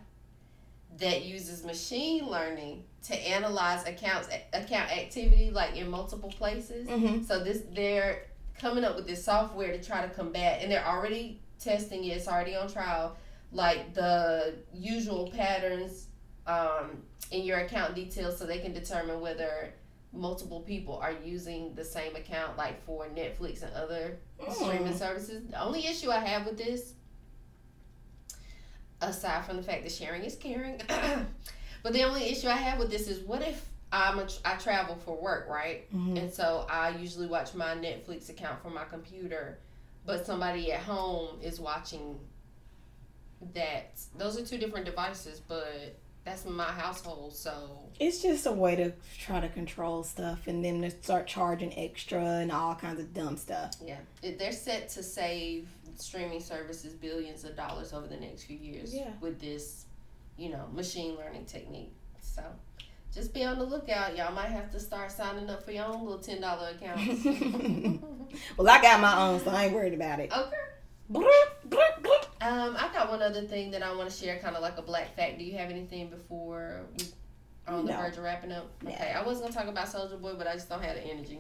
that uses machine learning to analyze accounts account activity like in multiple places. Mhm. So this they're coming up with this software to try to combat and they're already testing it, it's already on trial, like the usual patterns um, in your account details so they can determine whether multiple people are using the same account like for Netflix and other streaming services. The only issue I have with this aside from the fact that sharing is caring. but the only issue I have with this is what if I'm a, I travel for work, right? Mm-hmm. And so I usually watch my Netflix account from my computer, but somebody at home is watching that. Those are two different devices, but that's my household, so It's just a way to try to control stuff and then to start charging extra and all kinds of dumb stuff. yeah, they're set to save streaming services billions of dollars over the next few years Yeah. with this, you know, machine learning technique. So just be on the lookout. Y'all might have to start signing up for your own little ten dollar accounts. well, I got my own, so I ain't worried about it. okay. Um, I got one other thing that I want to share, kind of like a black fact. Do you have anything before we are on the verge of wrapping up? No. Okay, I wasn't gonna talk about Soldier Boy, but I just don't have the energy.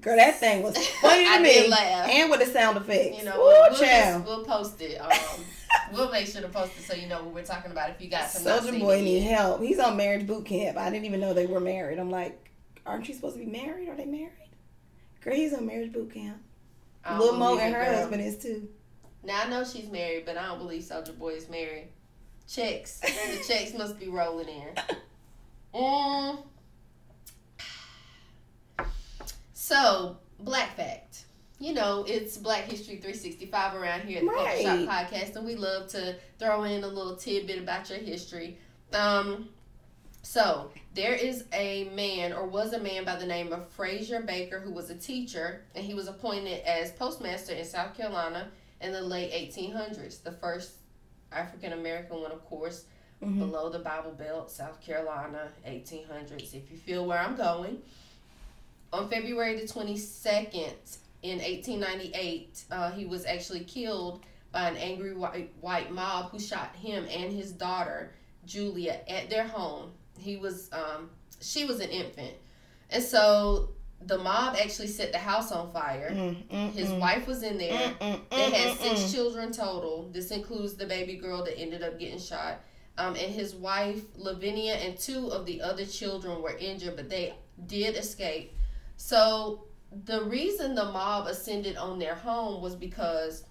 Girl, that thing was funny to I me. did laugh. And with the sound effects. You know, Ooh, we'll, just, we'll post it. Um, we'll make sure to post it so you know what we're talking about. If you got some Soldier Boy need help. He's on marriage boot camp. I didn't even know they were married. I'm like, aren't you supposed to be married? Are they married? Girl, he's on marriage boot camp. I Lil Mo and her girl. husband is too. Now I know she's married, but I don't believe Soldier Boy is married. Checks. the checks must be rolling in. Mm. So, Black Fact. You know, it's Black History 365 around here at the Right. Podcast, and we love to throw in a little tidbit about your history. Um, so, there is a man, or was a man by the name of Frazier Baker, who was a teacher, and he was appointed as postmaster in South Carolina in the late 1800s. The first African American one, of course, Mhm. below the Bible Belt, South Carolina, 1800s. If you feel where I'm going. On February the 22nd in 1898, uh, he was actually killed by an angry white, white mob who shot him and his daughter, Julia, at their home. He was, um, she was an infant. And so the mob actually set the house on fire. Mm, mm, His mm. wife was in there. Mm, mm, They mm, had mm, six mm. children total. This includes the baby girl that ended up getting shot. Um, and his wife, Lavinia, and two of the other children were injured, but they did escape. So the reason the mob ascended on their home was because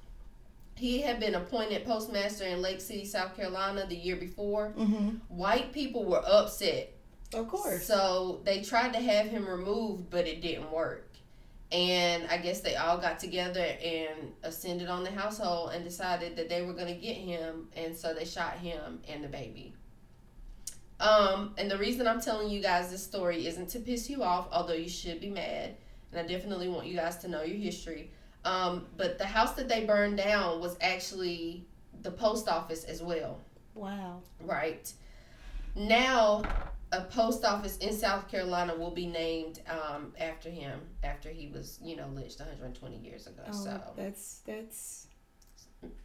he had been appointed postmaster in Lake City, South Carolina the year before. Mm-hmm. White people were upset. Of course. So they tried to have him removed, but it didn't work. And I guess they all got together and ascended on the household and decided that they were going to get him. And so they shot him and the baby. Um, and the reason I'm telling you guys this story isn't to piss you off, although you should be mad. And I definitely want you guys to know your history. Um, but the house that they burned down was actually the post office as well. Wow. Right. Now, a post office in South Carolina will be named um, after him after he was, you know, lynched 120 years ago. Oh, so, that's that's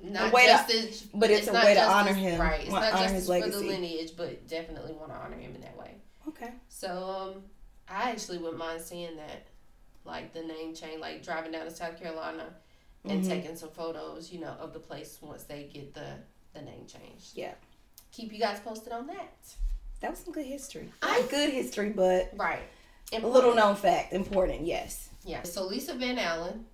not way to- justice, but it's a way to honor him, Right. It's not his for the lineage, but definitely want to honor him in that way. okay. So, um, I actually wouldn't mind seeing that, like the name change, like driving down to South Carolina and Mhm. taking some photos, you know, of the place once they get the the name changed. Yeah. Keep you guys posted on that. That was some good history. I- Not good history, but Right. a little known fact. Important, yes. Yeah. So Lisa Van Allen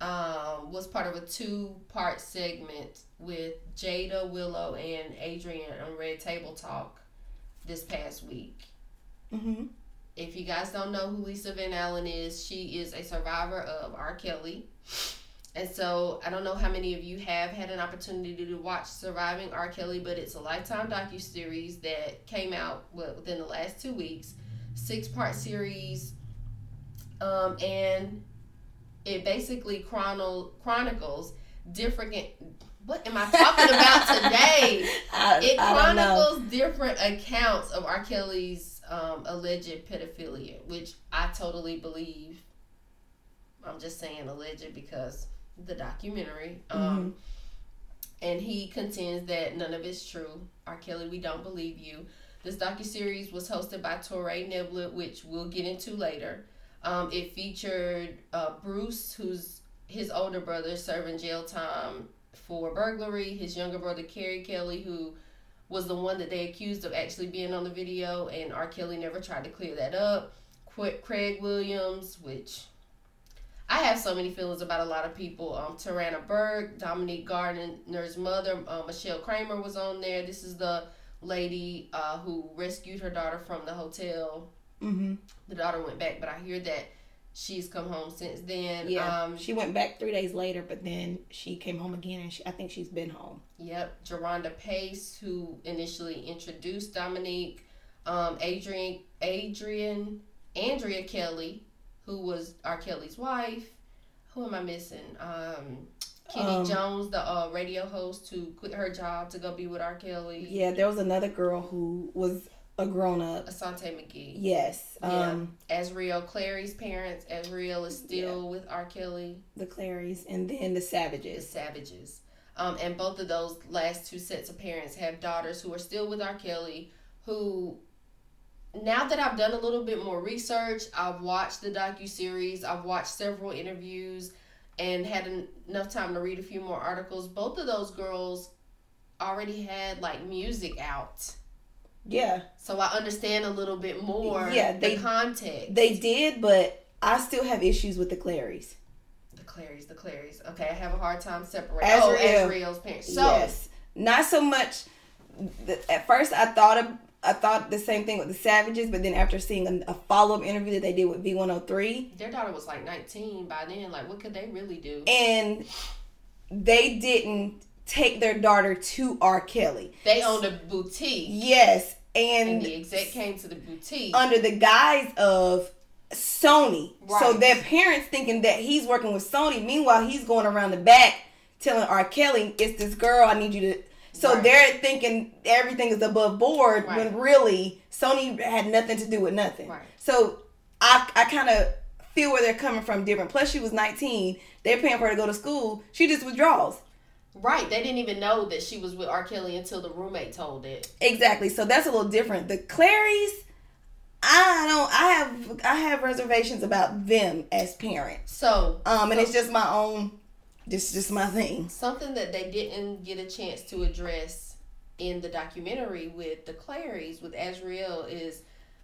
um, was part of a two part segment with Jada Willow and Adrienne on Red Table Talk this past week. Mm-hmm. If you guys don't know who Lisa Van Allen is, she is a survivor of R. Kelly. And so I don't know how many of you have had an opportunity to watch Surviving R. Kelly, but it's a lifetime docu series that came out within the last two weeks, six part series, um, and it basically chrono chronicles different. What am I talking about today? I, It I don't know. chronicles different accounts of R. Kelly's um, alleged pedophilia, which I totally believe. I'm just saying alleged because the documentary. Um, Mm-hmm. And he contends that none of it's true. R. Kelly, we don't believe you. This docuseries was hosted by Torrey Niblett, which we'll get into later. Um, it featured uh, Bruce, who's his older brother, serving jail time for burglary. His younger brother, Carey Kelly, who was the one that they accused of actually being on the video, and R. Kelly never tried to clear that up. Craig Williams, which I have so many feelings about a lot of people. Um, Tarana Burke, Dominique Gardner's mother, uh, Michelle Kramer was on there. This is the lady uh, who rescued her daughter from the hotel. Mm-hmm. The daughter went back, but I hear that she's come home since then. Yeah. Um, she went back three days later, but then she came home again, and she, I think she's been home. Yep, Jerhonda Pace, who initially introduced Dominique, um, Adrian, Adrian, Andrea Kelly, who was R. Kelly's wife. Who am I missing? Um, Kitti Um, Jones, the uh, radio host, who quit her job to go be with R. Kelly. Yeah, there was another girl who was a grown up. Asante McGee. Yes. Yeah. Um, Azriel Clary's parents. Azriel is still with R. Kelly. the Clarys, and then the The Savages. Savages. Um, and both of those last two sets of parents have daughters who are still with R. Kelly, who now that I've done a little bit more research, I've watched the docu series, I've watched several interviews, and had en- enough time to read a few more articles. Both of those girls already had like music out, Yeah, so I understand a little bit more. Yeah, they- the context. they did, but I still have issues with the Clarys. the Clarys, the Clarys. Okay, I have a hard time separating. Azriel. Oh, Azriel's parents. So yes, not so much. At first, I thought of, I thought the same thing with the Savages, but then after seeing a, a follow up interview that they did with V one hundred three, their daughter was like 19 by then. Like, what could they really do? and they didn't take their daughter to R. Kelly. They owned a boutique, Yes, and and the exec came to the boutique. under the guise of Sony. So their parents thinking that he's working with Sony. Meanwhile, he's going around the back telling R. Kelly, "It's this girl. I need you to." So Right. they're thinking everything is above board Right. when really Sony had nothing to do with nothing. Right. So I I kind of feel where they're coming from different. Plus, she was 19. They're paying for her to go to school. She just withdraws. right. They didn't even know that she was with R. Kelly until the roommate told it. Exactly. So that's a little different. The Clarys, I don't. I have I have reservations about them as parents. So, Um, and so- it's just my own, just just my thing. something that they didn't get a chance to address in the documentary with the Clarys with Azriel is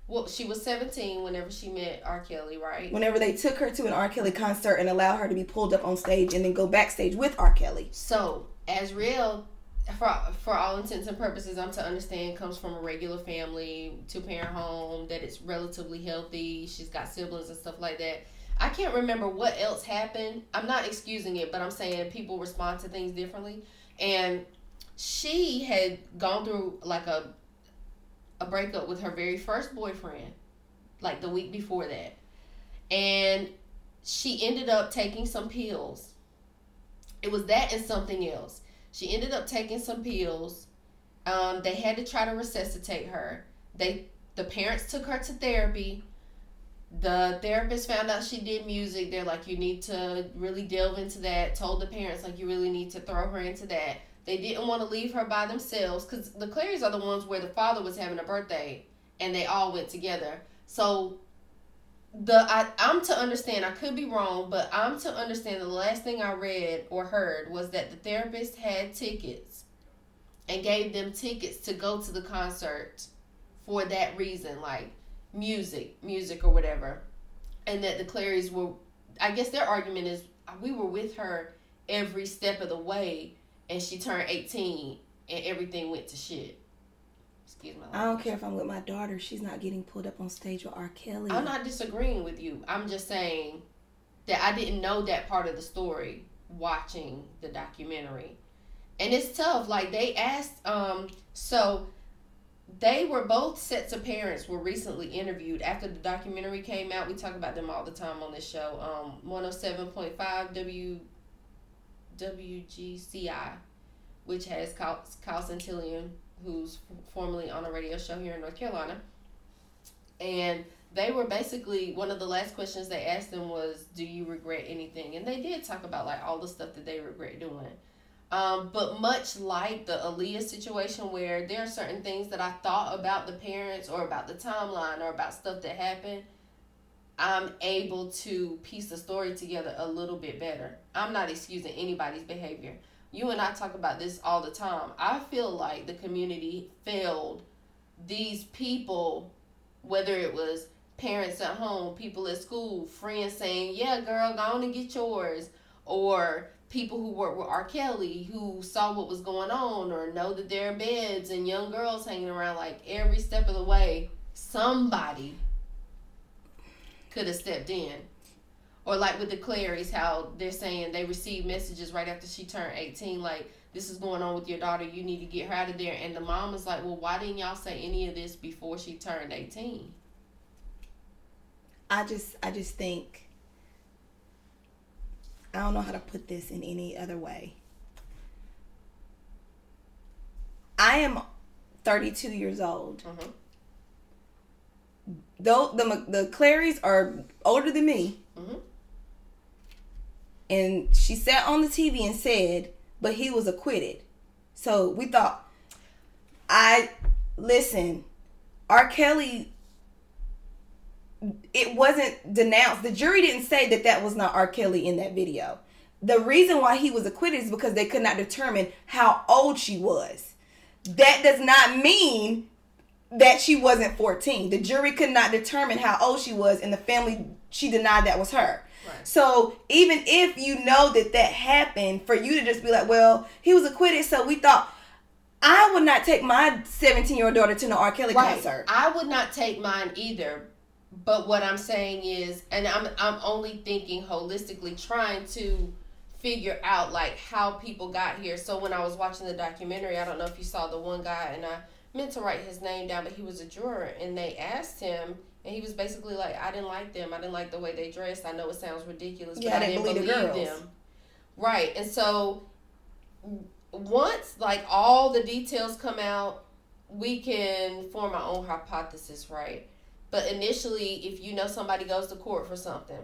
Well, she was 17 whenever she met R. Kelly, right? Whenever they took her to an R. Kelly concert and allowed her to be pulled up on stage and then go backstage with R. Kelly. So, Azriel, for for all intents and purposes, I'm to understand comes from a regular family, two parent home, that it's relatively healthy. She's got siblings and stuff like that. I can't remember what else happened. I'm not excusing it, but I'm saying people respond to things differently. And she had gone through like a a breakup with her very first boyfriend, like the week before that. And she ended up taking some pills. It was that and something else. She ended up taking some pills. Um, they had to try to resuscitate her. They the parents took her to therapy. The therapist found out she did music. They're like, you need to really delve into that. Told the parents like you really need to throw her into that. They didn't want to leave her by themselves because the Clarys are the ones where the father was having a birthday and they all went together. So the I, I'm to understand, I could be wrong, but I'm to understand the last thing I read or heard was that the therapist had tickets and gave them tickets to go to the concert for that reason, like music, music or whatever. And that the Clarys were I guess their argument is we were with her every step of the way and she turned 18 and everything went to shit. Excuse my I don't care if I'm with my daughter. She's not getting pulled up on stage with R. Kelly. I'm not disagreeing with you. I'm just saying that I didn't know that part of the story watching the documentary. And it's tough. Like they asked um so they were both sets of parents were recently interviewed after the documentary came out. We talk about them all the time on this show. Um 107.5 W WGCI, which has Kyle, Kyle Santillian, who's formerly on a radio show here in North Carolina. And they were basically one of the last questions they asked them was, "Do you regret anything?" And they did talk about like all the stuff that they regret doing. Um, but much like the Aaliyah situation, where there are certain things that I thought about the parents or about the timeline or about stuff that happened, I'm able to piece the story together a little bit better. I'm not excusing anybody's behavior. You and I talk about this all the time. I feel like the community failed these people, whether it was parents at home, people at school, friends saying, Yeah, girl, go on and get yours, or people who work with R. Kelly who saw what was going on or know that there are beds and young girls hanging around like every step of the way, somebody could have stepped in. Or like with the Clarys, how they're saying they received messages right after she turned 18, like, this is going on with your daughter, you need to get her out of there. And the mom is like, well, why didn't y'all say any of this before she turned 18? I just I just think I don't know how to put this in any other way. I am 32 years old. Mhm. Though the the Clarys are older than me, Mhm. and she sat on the TV and said, "But he was acquitted." So we thought, I listen. R. Kelly it wasn't denounced. The jury didn't say that that was not R. Kelly in that video. The reason why he was acquitted is because they could not determine how old she was. That does not mean that she wasn't 14. The jury could not determine how old she was, and the family, she denied that was her. Right. So even if you know that that happened, for you to just be like, well, he was acquitted, so we thought, I would not take my 17 year old daughter to an R. Kelly concert. I would not take mine either. But what I'm saying is, and I'm I'm only thinking holistically, trying to figure out like how people got here. So when I was watching the documentary, I don't know if you saw the one guy, and I meant to write his name down, but he was a juror, and they asked him, and he was basically like, I didn't like them. I didn't like the way they dressed. I know it sounds ridiculous, Yeah, but I didn't believe the believe girls. them. Right, and so once like all the details come out, we can form our own hypothesis, right? But initially, if you know somebody goes to court for something,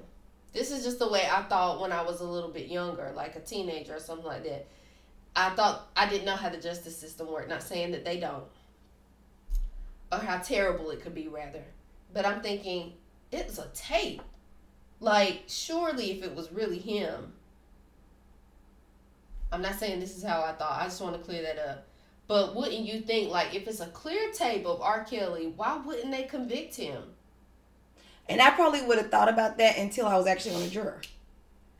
this is just the way I thought when I was a little bit younger, like a teenager or something like that. I thought I didn't know how the justice system worked. Not saying that they don't, or how terrible it could be, rather. But I'm thinking it was a tape. Like, surely if it was really him, I'm not saying this is how I thought. I just want to clear that up. But wouldn't you think like if it's a clear tape of R. Kelly, why wouldn't they convict him? And I probably would have thought about that until I was actually on the juror.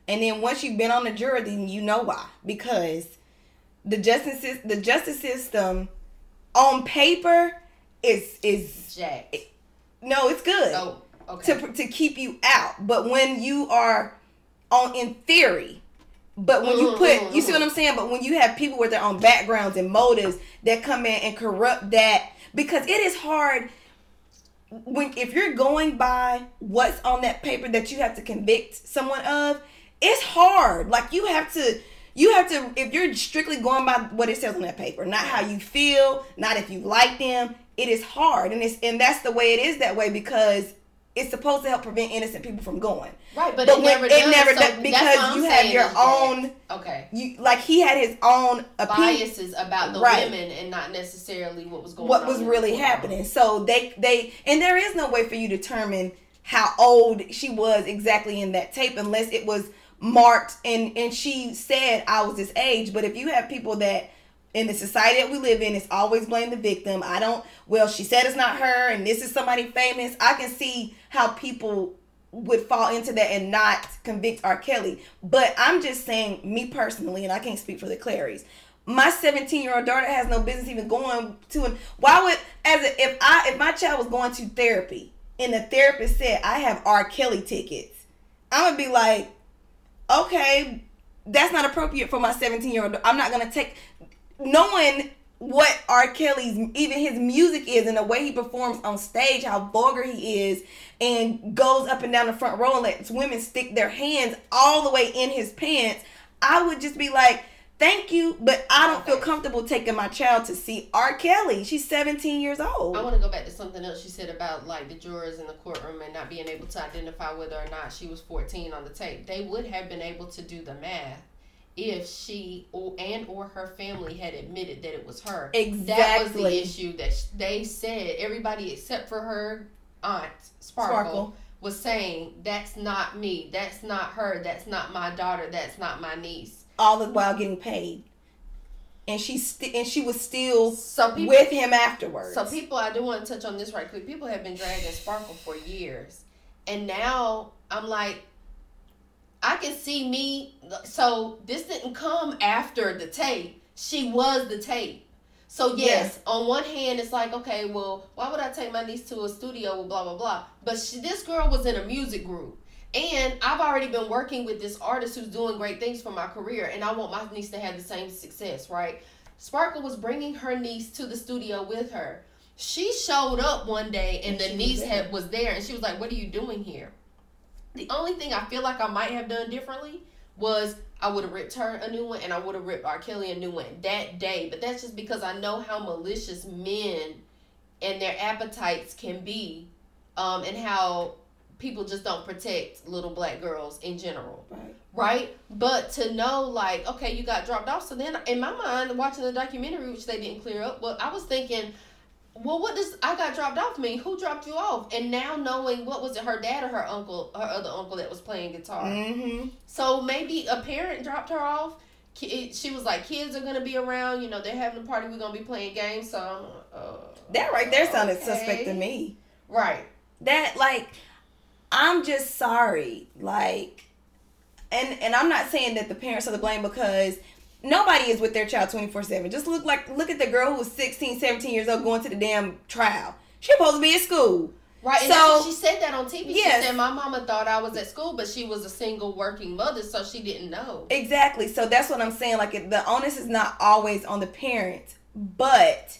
And then once you've been on the juror, then you know why. Because the justice the justice system on paper is is Jack. no, it's good Oh, okay. to to keep you out. But when you are on in theory, but when you Mhm, put mhm, you see what mhm. I'm saying. But when you have people with their own backgrounds and motives that come in and corrupt that, because it is hard when if you're going by what's on that paper that you have to convict someone of, it's hard. Like you have to you have to if you're strictly going by what it says on that paper, not how you feel, not if you like them, it is hard. And it's and that's the way it is that way because it's supposed to help prevent innocent people from going. right, but, But it never it does. never does that's because you have your is that- own- okay You like he had his own opinion biases about the Right. women and not necessarily what was going what was really happening. So they they and there is no way for you to determine how old she was exactly in that tape unless it was marked and and she said I was this age. But if you have people that in the society that we live in, it's always blame the victim. I don't. Well, she said it's not her, and this is somebody famous. I can see how people would fall into that and not convict R. Kelly. But I'm just saying, me personally, and I can't speak for the Clarys. My 17 year old daughter has no business even going to. An, why would as a, if I if my child was going to therapy and the therapist said I have R. Kelly tickets, I'm gonna be like, okay, that's not appropriate for my 17 year old. I'm not gonna take knowing what R. Kelly's even his music is and the way he performs on stage, how vulgar he is, and goes up and down the front row and lets women stick their hands all the way in his pants. I would just be like, thank you, but I don't feel comfortable taking my child to see R. Kelly. She's 17 years old. I want to go back to something else she said about like the jurors in the courtroom and not being able to identify whether or not she was 14 on the tape. They would have been able to do the math if she or and or her family had admitted that it was her. That was the issue that they said everybody except for her aunt Sparkle, Sparkle. was saying that's not me. That's not her. That's not my daughter. That's not my niece. all the while getting paid. And she st- and she was still So people with him afterwards. So people, I do want to touch on this right quick. People have been dragging Sparkle for years, and now I'm like, I can see me. So this didn't come after the tape. She was the tape. So yes, on one hand, it's like, okay, well, why would I take my niece to a studio with blah blah blah? But she, this girl was in a music group. And I've already been working with this artist who's doing great things for my career, and I want my niece to have the same success, right? Sparkle was bringing her niece to the studio with her. She showed up one day, and, And the niece there. had was there, and she was like, "What are you doing here?" The only thing I feel like I might have done differently was I would have ripped her a new one, and I would have ripped R. Kelly a new one that day. But that's just because I know how malicious men and their appetites can be, um, and how people just don't protect little black girls in general Right. right? But to know, like, okay, you got dropped off. So then, in my mind, watching the documentary, which they didn't clear up, well, I was thinking, well, what does I got dropped off mean? Who dropped you off? And now knowing what was it, her dad or her uncle, her other uncle that was playing guitar. Mm-hmm. So maybe a parent dropped her off. She was like, kids are gonna be around. You know, they're having a party. We're gonna be playing games. So uh, That right there sounded okay. suspect to me. Right. That like, I'm just sorry. Like, and and I'm not saying that the parents are to blame because nobody is with their child 24 seven. Just look like look at the girl who was 16, 17 years old going to the damn trial. She supposed to be at school. Right, and So- she said that on TV. Yes. She said my mama thought I was at school, but she was a single working mother, so she didn't know. Exactly. So that's what I'm saying. Like the onus is not always on the parent, but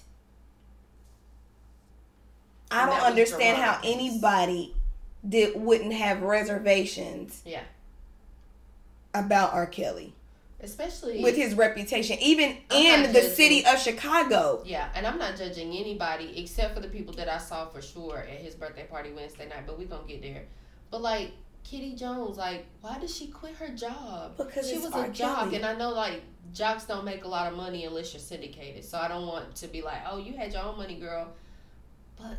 I don't understand how anybody did wouldn't have reservations Yeah, about R. Kelly especially with his reputation, even I'm in the judging. city of Chicago. Yeah, and I'm not judging anybody except for the people that I saw for sure at his birthday party Wednesday night. But we gonna get there. But like Kitti Jones, like why did she quit her job? Because she was a jock, and I know like jocks don't make a lot of money unless you're syndicated. So I don't want to be like, oh, you had your own money, girl. But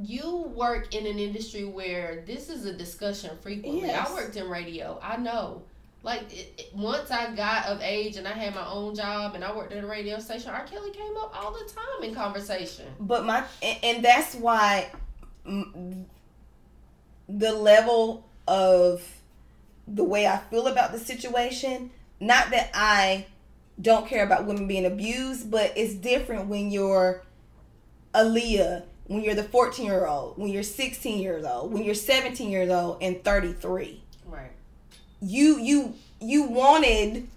you work in an industry where this is a discussion frequently. Yes. I worked in radio. I know. Like it, it- once I got of age and I had my own job and I worked at a radio station, R. Kelly came up all the time in conversation. But my and, and that's why the level of the way I feel about the situation, not that I don't care about women being abused, but it's different when you're Aaliyah, when you're the 14 year old, when you're 16 years old, when you're 17 years old and 33. You you you wanted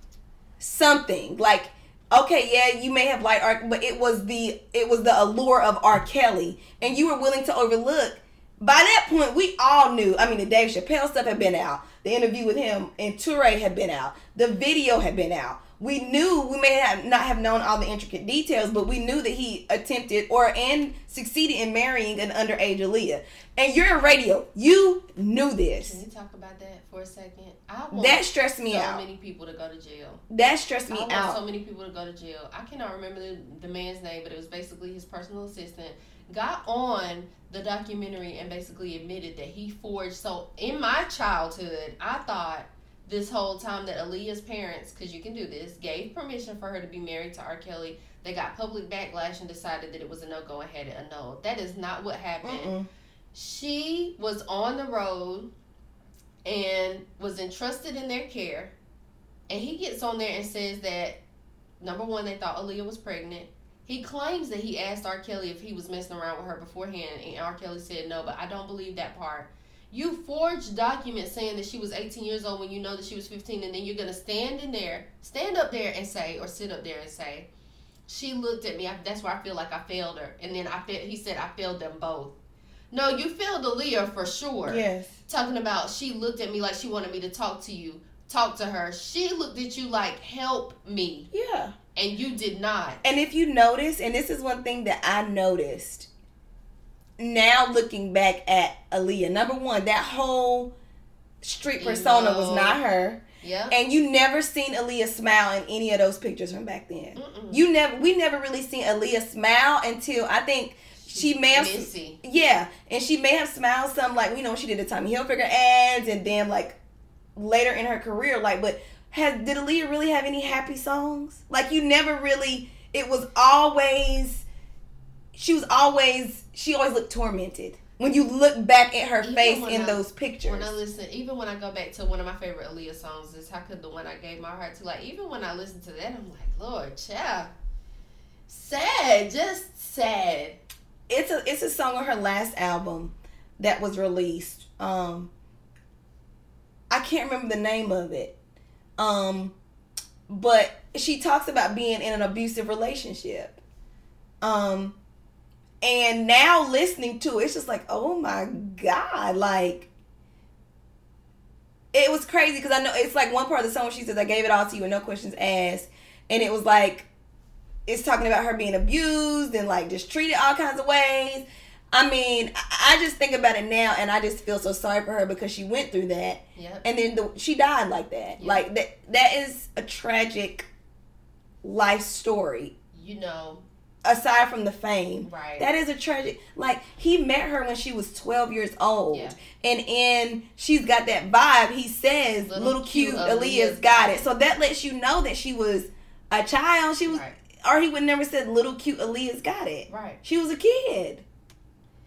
something like okay yeah you may have liked R, but it was the it was the allure of R. Kelly, and you were willing to overlook. By that point, we all knew. I mean, the Dave Chappelle stuff had been out. The interview with him and Toure had been out. The video had been out. We knew we may have not have known all the intricate details, but we knew that he attempted or and succeeded in marrying an underage Aaliyah. And you're in radio. You knew this. Can we talk about that for a second? I want That stressed me so out. many people to go to jail. That stressed I me want out. so many people to go to jail. I cannot remember the, the man's name, but it was basically his personal assistant. Got on the documentary and basically admitted that he forged. So in my childhood, I thought this whole time that Aaliyah's parents, because you can do this, gave permission for her to be married to R. Kelly. They got public backlash and decided that it was a no go ahead and had it annulled. That is not what happened Mm-mm. she was on the road and was entrusted in their care. And he gets on there and says that number one, they thought Aaliyah was pregnant. He claims that he asked R. Kelly if he was messing around with her beforehand, and R. Kelly said no, but I don't believe that part. You forged documents saying that she was 18 years old when you know that she was 15, and then you're gonna stand in there, stand up there and say, or sit up there and say, she looked at me. I, that's where I feel like I failed her, and then I failed. He said I failed them both. No, you failed Aaliyah for sure. Yes. Talking about she looked at me like she wanted me to talk to you, talk to her. She looked at you like help me, Yeah. and you did not. And if you notice, and this is one thing that I noticed now looking back at Aaliyah, number one, that whole street persona was not her. Yeah. And you never seen Aaliyah smile in any of those pictures from back then. Mm-mm. You never we never really seen Aaliyah smile until I think she may have Missy. Yeah, and she may have smiled some like you know she did the Tommy Hilfiger ads and then like later in her career like but has did Aaliyah really have any happy songs? Like you never really it was always she was always she always looked tormented. When you look back at her Even face in I- those pictures. When I listen, even when I go back to one of my favorite Aaliyah songs, is "How Could the One I Gave My Heart to." Like even when I listen to that, I'm like, Lord, child, sad, just sad. it's a it's a song on her last album that was released. Um I can't remember the name of it. Um but she talks about being in an abusive relationship. Um and now listening to it, it's just like, oh my God, like it was crazy because I know it's like one part of the song she says, I gave it all to you and no questions asked. And it was like it's talking about her being abused and like just treated all kinds of ways. I mean, I just think about it now and I just feel so sorry for her because she went through that Yep. and then the, she died like that. Yeah. Like that that is a tragic life story You know, aside from the fame. right? That is a tragic. Like he met her when she was twelve years old, Yeah. and in she's got that vibe. He says, Little "Little, cute cute, Aaliyah's Aaliyah's got it." So that lets you know that she was a child. She was, Right. or he would never said, "Little cute Aaliyah's got it." right. She was a kid.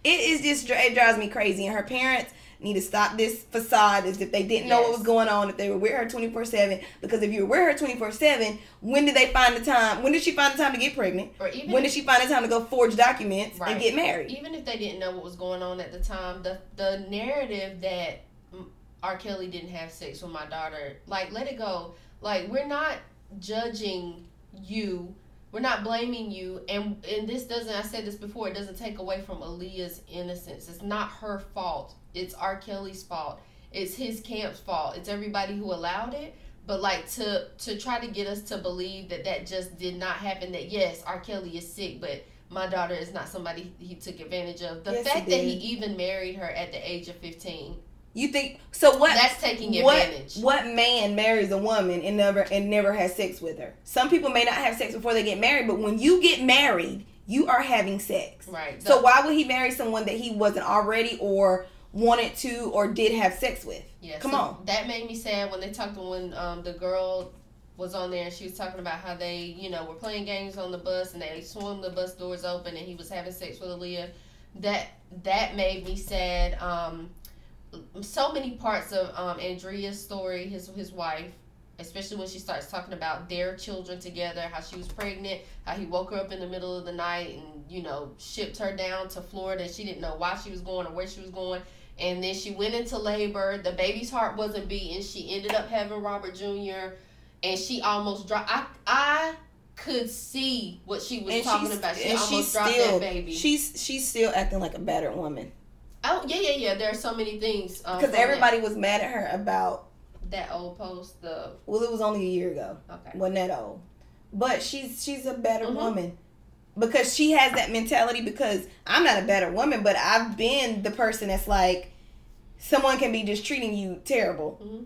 It is just it drives me crazy, and her parents need to stop this facade as if they didn't know what was going on if they were with her 24-7 because if you were with her 24-7 when did they find the time when did she find the time to get pregnant Or even when did she find the time to go forge documents Right. and get married even if they didn't know what was going on at the time, the the narrative that R. Kelly didn't have sex with my daughter, like let it go. Like we're not judging you, we're not blaming you, and and this doesn't. I said this before. It doesn't take away from Aaliyah's innocence. It's not her fault. It's R. Kelly's fault. It's his camp's fault. It's everybody who allowed it. But like to to try to get us to believe that that just did not happen. That yes, R. Kelly is sick, but my daughter is not somebody he took advantage of. The Yes, he fact that he even married her at the age of fifteen, you think so what that's taking what advantage. what man marries a woman and never and never has sex with her some people may not have sex before they get married but when you get married you are having sex Right. so The- why would he marry someone that he wasn't already or wanted to or did have sex with. Yeah, Come so on. That made me sad when they talked to when um the girl was on there and she was talking about how they, you know, were playing games on the bus and they swung the bus doors open and he was having sex with Aaliyah. That that made me sad. Um so many parts of um Andrea's story, his his wife, especially when she starts talking about their children together, how she was pregnant, how he woke her up in the middle of the night and, you know, shipped her down to Florida. She didn't know why she was going or where she was going and then she went into labor. The baby's heart wasn't beating. She ended up having Robert Jr. and she almost dropped. I I could see what she was talking she's, about. She and almost she's dropped still that baby. she's she's still acting like a battered woman oh yeah yeah yeah. There are so many things um, because from everybody was mad at her about that, that old post. The well it was only a year ago okay. wasn't that old but she's she's a better Mhm. woman because she has that mentality because i'm not a better woman but i've been the person that's like someone can be just treating you terrible Mhm.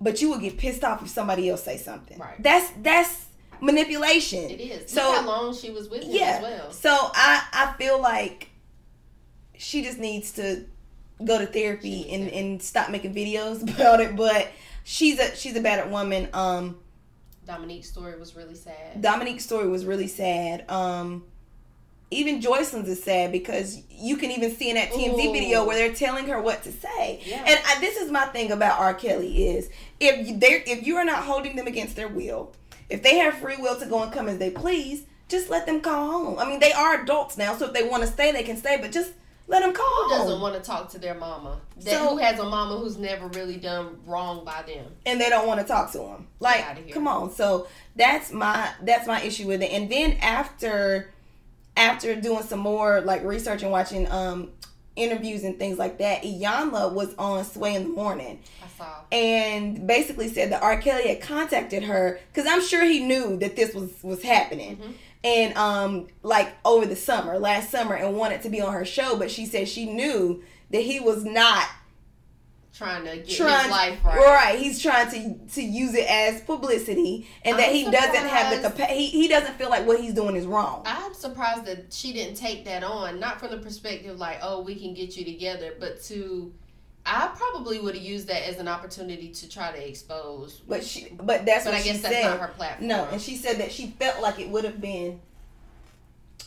but you will get pissed off if somebody else say something Right. that's that's manipulation It is. So- Look how long she was with him yeah as well. so i i feel like she just needs to go to therapy and and stop making videos about it but she's a she's a battered woman um Dominique's story was really sad. Dominique's story was really sad. Um, even Joycelyn's is sad because you can even see in that TMZ Ooh. video where they're telling her what to say. Yeah. And I, this is my thing about R. Kelly is if they if you are not holding them against their will, if they have free will to go and come as they please, just let them call home. I mean, they are adults now, so if they want to stay, they can stay. But just let them call Who doesn't want to talk to their mama? That So- who has a mama who's never really done wrong by them? and they don't want to talk to him. Like, come on. So that's my that's my issue with it. And then after after doing some more like research and watching um interviews and things like that, Iyanla was on Sway in the Morning I saw. and basically said that R. Kelly had contacted her because I'm sure he knew that this was was happening. Mhm. And um like over the summer, last summer, and wanted to be on her show, but she said she knew that he was not Trying to get trying his life right. Right, he's trying to to use it as publicity, and that I'm he doesn't have the surprised. capa- he, he doesn't feel like what he's doing is wrong. I'm surprised that she didn't take that on, not from the perspective like, oh, we can get you together, but to, I probably would have used that as an opportunity to try to expose. But she, but that's but what I she guess that's said. not her platform. No, and she said that she felt like it would have been,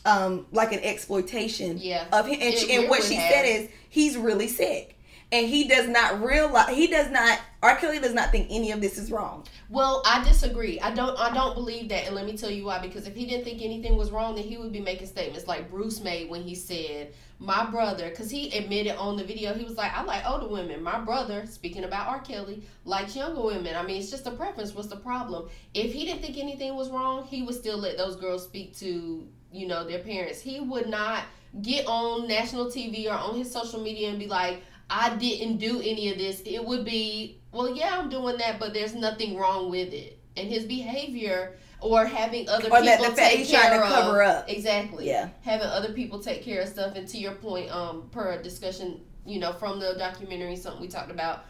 um, like an exploitation Yeah. of him. And, she, and what she have. said is he's really sick, and he does not realize he does not. R. Kelly does not think any of this is wrong. Well, I disagree. I don't. I don't believe that, and let me tell you why. Because if he didn't think anything was wrong, then he would be making statements like Bruce made when he said, "My brother," because he admitted on the video, he was like, "I like older women. My brother, speaking about R. Kelly, likes younger women. I mean, it's just a preference. What's the problem? If he didn't think anything was wrong, he would still let those girls speak to you know their parents. He would not get on national TV or on his social media and be like." I didn't do any of this. It would be, well, yeah, I'm doing that, but there's nothing wrong with it. And his behavior or having other Or people that the take care trying to of, cover up. Exactly. Yeah. Having other people take care of stuff. And to your point, um, per a discussion, you know, from the documentary, something we talked about,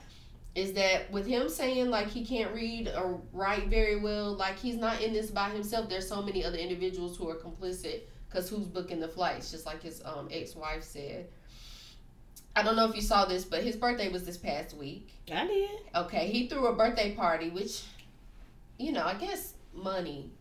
is that with him saying like he can't read or write very well, like he's not in this by himself. There's so many other individuals who are complicit because who's booking the flights, just like his um ex-wife said. I don't know if you saw this, but his birthday was this past week. I did. Okay, he threw a birthday party, which, you know, I guess money.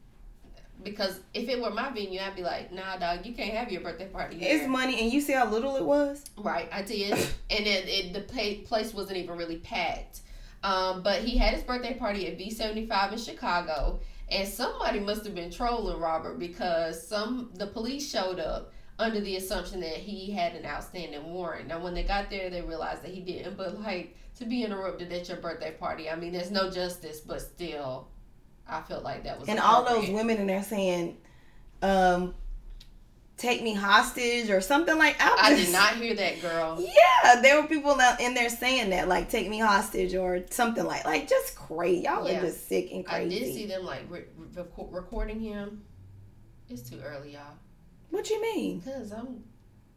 Because if it were my venue, I'd be like, nah, dog, you can't have your birthday party. It's money, and you see how little it was. Right, I did, and it, it the place wasn't even really packed. Um, but he had his birthday party at V seventy five in Chicago, and somebody must have been trolling Robert because some the police showed up under the assumption that he had an outstanding warrant. Now, when they got there, they realized that he didn't. But like to be interrupted at your birthday party, I mean, there's no justice, but still, I felt like that was and all those women in there saying, um, "Take me hostage" or something like. I did not hear that, girl. Yeah, there were people in there saying that, like, "Take me hostage" or something like, like just crazy. Y'all Yeah. are just sick and crazy. I did see them like re- re- recording him. It's too early, y'all. What you mean? Cause I'm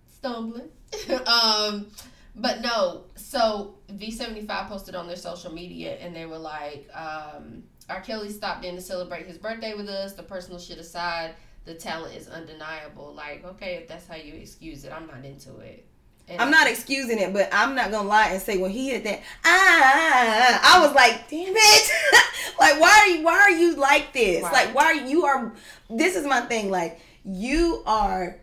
stumbling. um, but no. So V seventy five posted on their social media, and they were like, um, "R. Kelly stopped in to celebrate his birthday with us. The personal shit aside, the talent is undeniable. Like, okay, if that's how you excuse it, I'm not into it. And- I'm not excusing it, but I'm not gonna lie and say when he hit that, ah, I was like, damn it, like why are you, why are you like this? Right. Like why are you are? This is my thing. Like you are.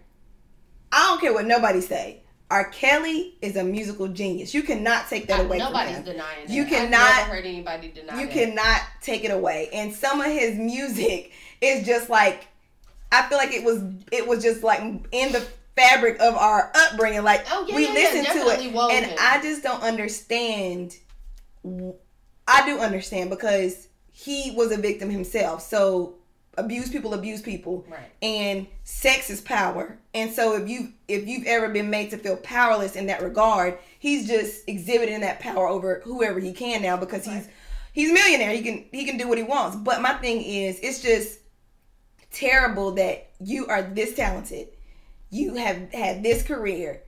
I don't care what nobody say. R. Kelly is a musical genius. You cannot take that I- away nobody's from him. Nobody's denying that. You I've cannot- never heard anybody deny you that. cannot take it away. And some of his music is just like I feel like it was it was just like in the fabric of our upbringing. Like Oh, yeah, we yeah, yeah, to it, woven. and I just don't understand. I do understand because he was a victim himself. So abuse people abuse people. Right. and sex is power. And so if you if you've ever been made to feel powerless in that regard he's just exhibiting that power over whoever he can now because he's he's a millionaire. He can he can do what he wants. But my thing is it's just terrible that you are this talented. You have had this career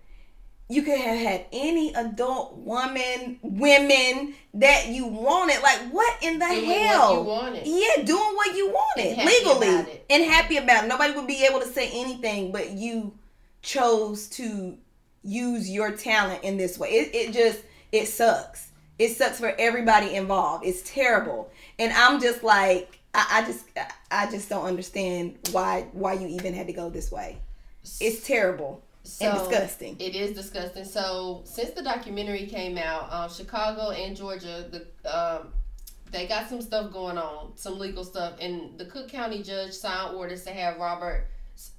you could have had any adult woman women that you wanted. Like what in the Doing what hell? you wanted. yeah doing what you wanted And legally. about it. and happy about it. Nobody would be able to say anything but you chose to use your talent in this way. It, it just it sucks. It sucks for everybody involved. It's terrible. And i'm just like I, I just i just don't understand why why you even had to go this way. It's terrible and So, disgusting It is disgusting. So since the documentary came out, um, Chicago and Georgia, the um, they got some stuff going on, some legal stuff, and the Cook County judge signed orders to have Robert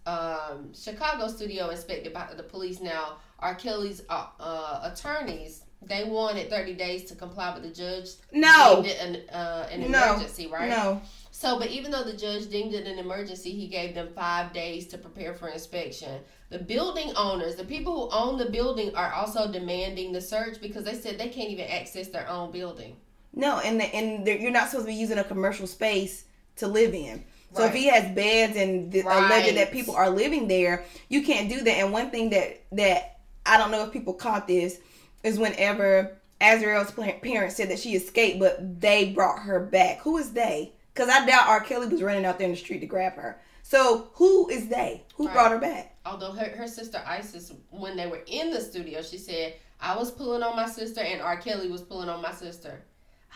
um, Chicago studio inspected by the police. Now, R. Kelly's uh, uh, attorneys they wanted thirty days to comply, but the judge No. an, uh, an no emergency, right? no So, but even though the judge deemed it an emergency, he gave them five days to prepare for inspection. The building owners, the people who own the building, are also demanding the search because they said they can't even access their own building. No, and the, and you're not supposed to be using a commercial space to live in. So if he has beds and the Right. alleged that people are living there, you can't do that. And one thing that that I don't know if people caught this is whenever Azriel's parents said that she escaped, but they brought her back. Who is they? Because I doubt R. Kelly was running out there in the street to grab her. So who is they? Who Right. brought her back? Although her, her sister Isis, when they were in the studio, she said, I was pulling on my sister and R. Kelly was pulling on my sister.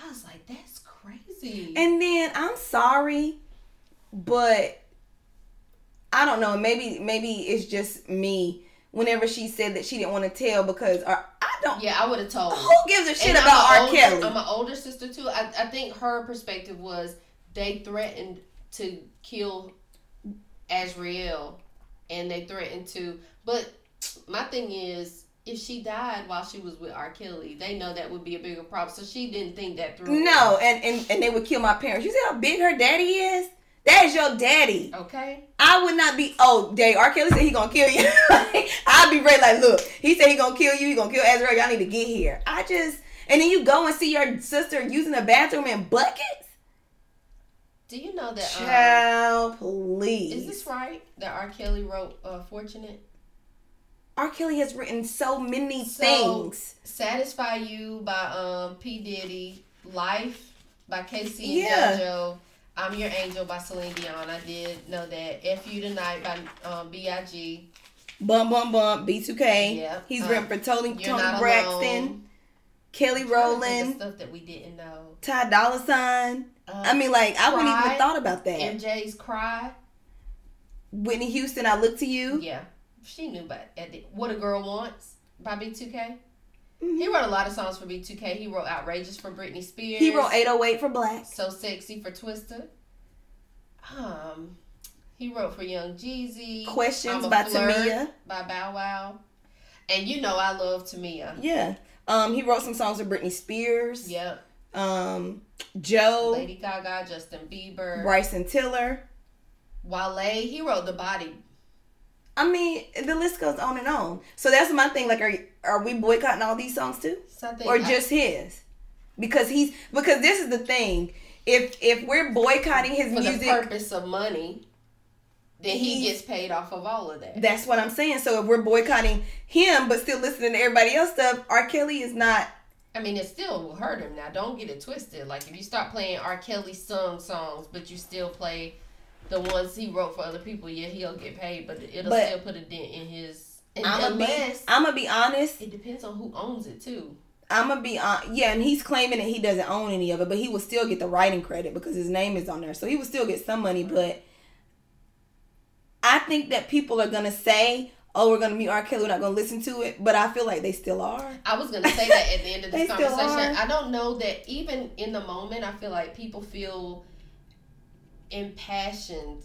I was like, that's crazy. And then I'm sorry, but I don't know. Maybe maybe it's just me. Whenever she said that she didn't want to tell because or, I don't. yeah, I would have told. Who gives a shit And about a R. older- Kelly? I'm an older sister too. I, I think her perspective was they threatened to kill Azriel and they threatened to. But my thing is, if she died while she was with R. Kelly, they know that would be a bigger problem. So she didn't think that through. no, and, and and they would kill my parents. You see how big her daddy is? That is your daddy. Okay. I would not be. Oh, day R. Kelly said he gonna kill you. I'd be ready. Like, look, he said he gonna kill you. He gonna kill Azriel. Y'all need to get here. I just and then you go and see your sister using the bathroom in buckets. Do you know that? Um, please. is this right? That R. Kelly wrote uh, "Fortunate." R. Kelly has written so many So- things. "Satisfy You" by um P Diddy, "Life" by K-Ci and Yeah. JoJo, "I'm Your Angel" by Celine Dion. I did know that. "F You Tonight" by um B.I.G. Bum Bum Bum, B2K. Yeah. He's Uh, written for Toni, Toni Braxton, Alone. Kelly Trying to think of Rowland, stuff that we didn't know. Ty Dolla Sign. I mean, like, I wouldn't even have thought about that. MJ's "Cry." Whitney Houston, I Look to You. Yeah, she knew the, "What a Girl Wants" by B2K. Mhm. He wrote a lot of songs for B2K. He wrote "Outrageous" for Britney Spears. He wrote 808 for Blaque. So Sexy for Twista. Um, he wrote for Young Jeezy. Questions by Tamia. by Bow Wow. And you know I love Tamia. Yeah. Um, he wrote some songs for Britney Spears. Yep. Um, Joe, Lady Gaga, Justin Bieber, Bryson Tiller. Wale. He wrote The Body. I mean, the list goes on and on. So that's my thing. Like, are are we boycotting all these songs too, Something or just his? Because he's because this is the thing. If if we're boycotting his for the music, purpose of money, then he He's- gets paid off of all of that. that's what I'm saying. So if we're boycotting him, but still listening to everybody else stuff, R. Kelly is not. I mean, it still will hurt him. Now, don't get it twisted. Like, if you start playing R. Kelly sung songs, but you still play the ones he wrote for other people, yeah, he'll get paid, but it'll But- still put a dent in his I'm gonna be I'm gonna be honest. it depends on who owns it too. I'm gonna be on. Yeah, and he's claiming that he doesn't own any of it, but he will still get the writing credit because his name is on there, so he will still get some money. But I think that people are gonna say, "Oh, we're gonna meet R. Kelly. We're not gonna listen to it," but I feel like they still are. I was gonna say that at the end of this conversation. I don't know that even in the moment, I feel like people feel impassioned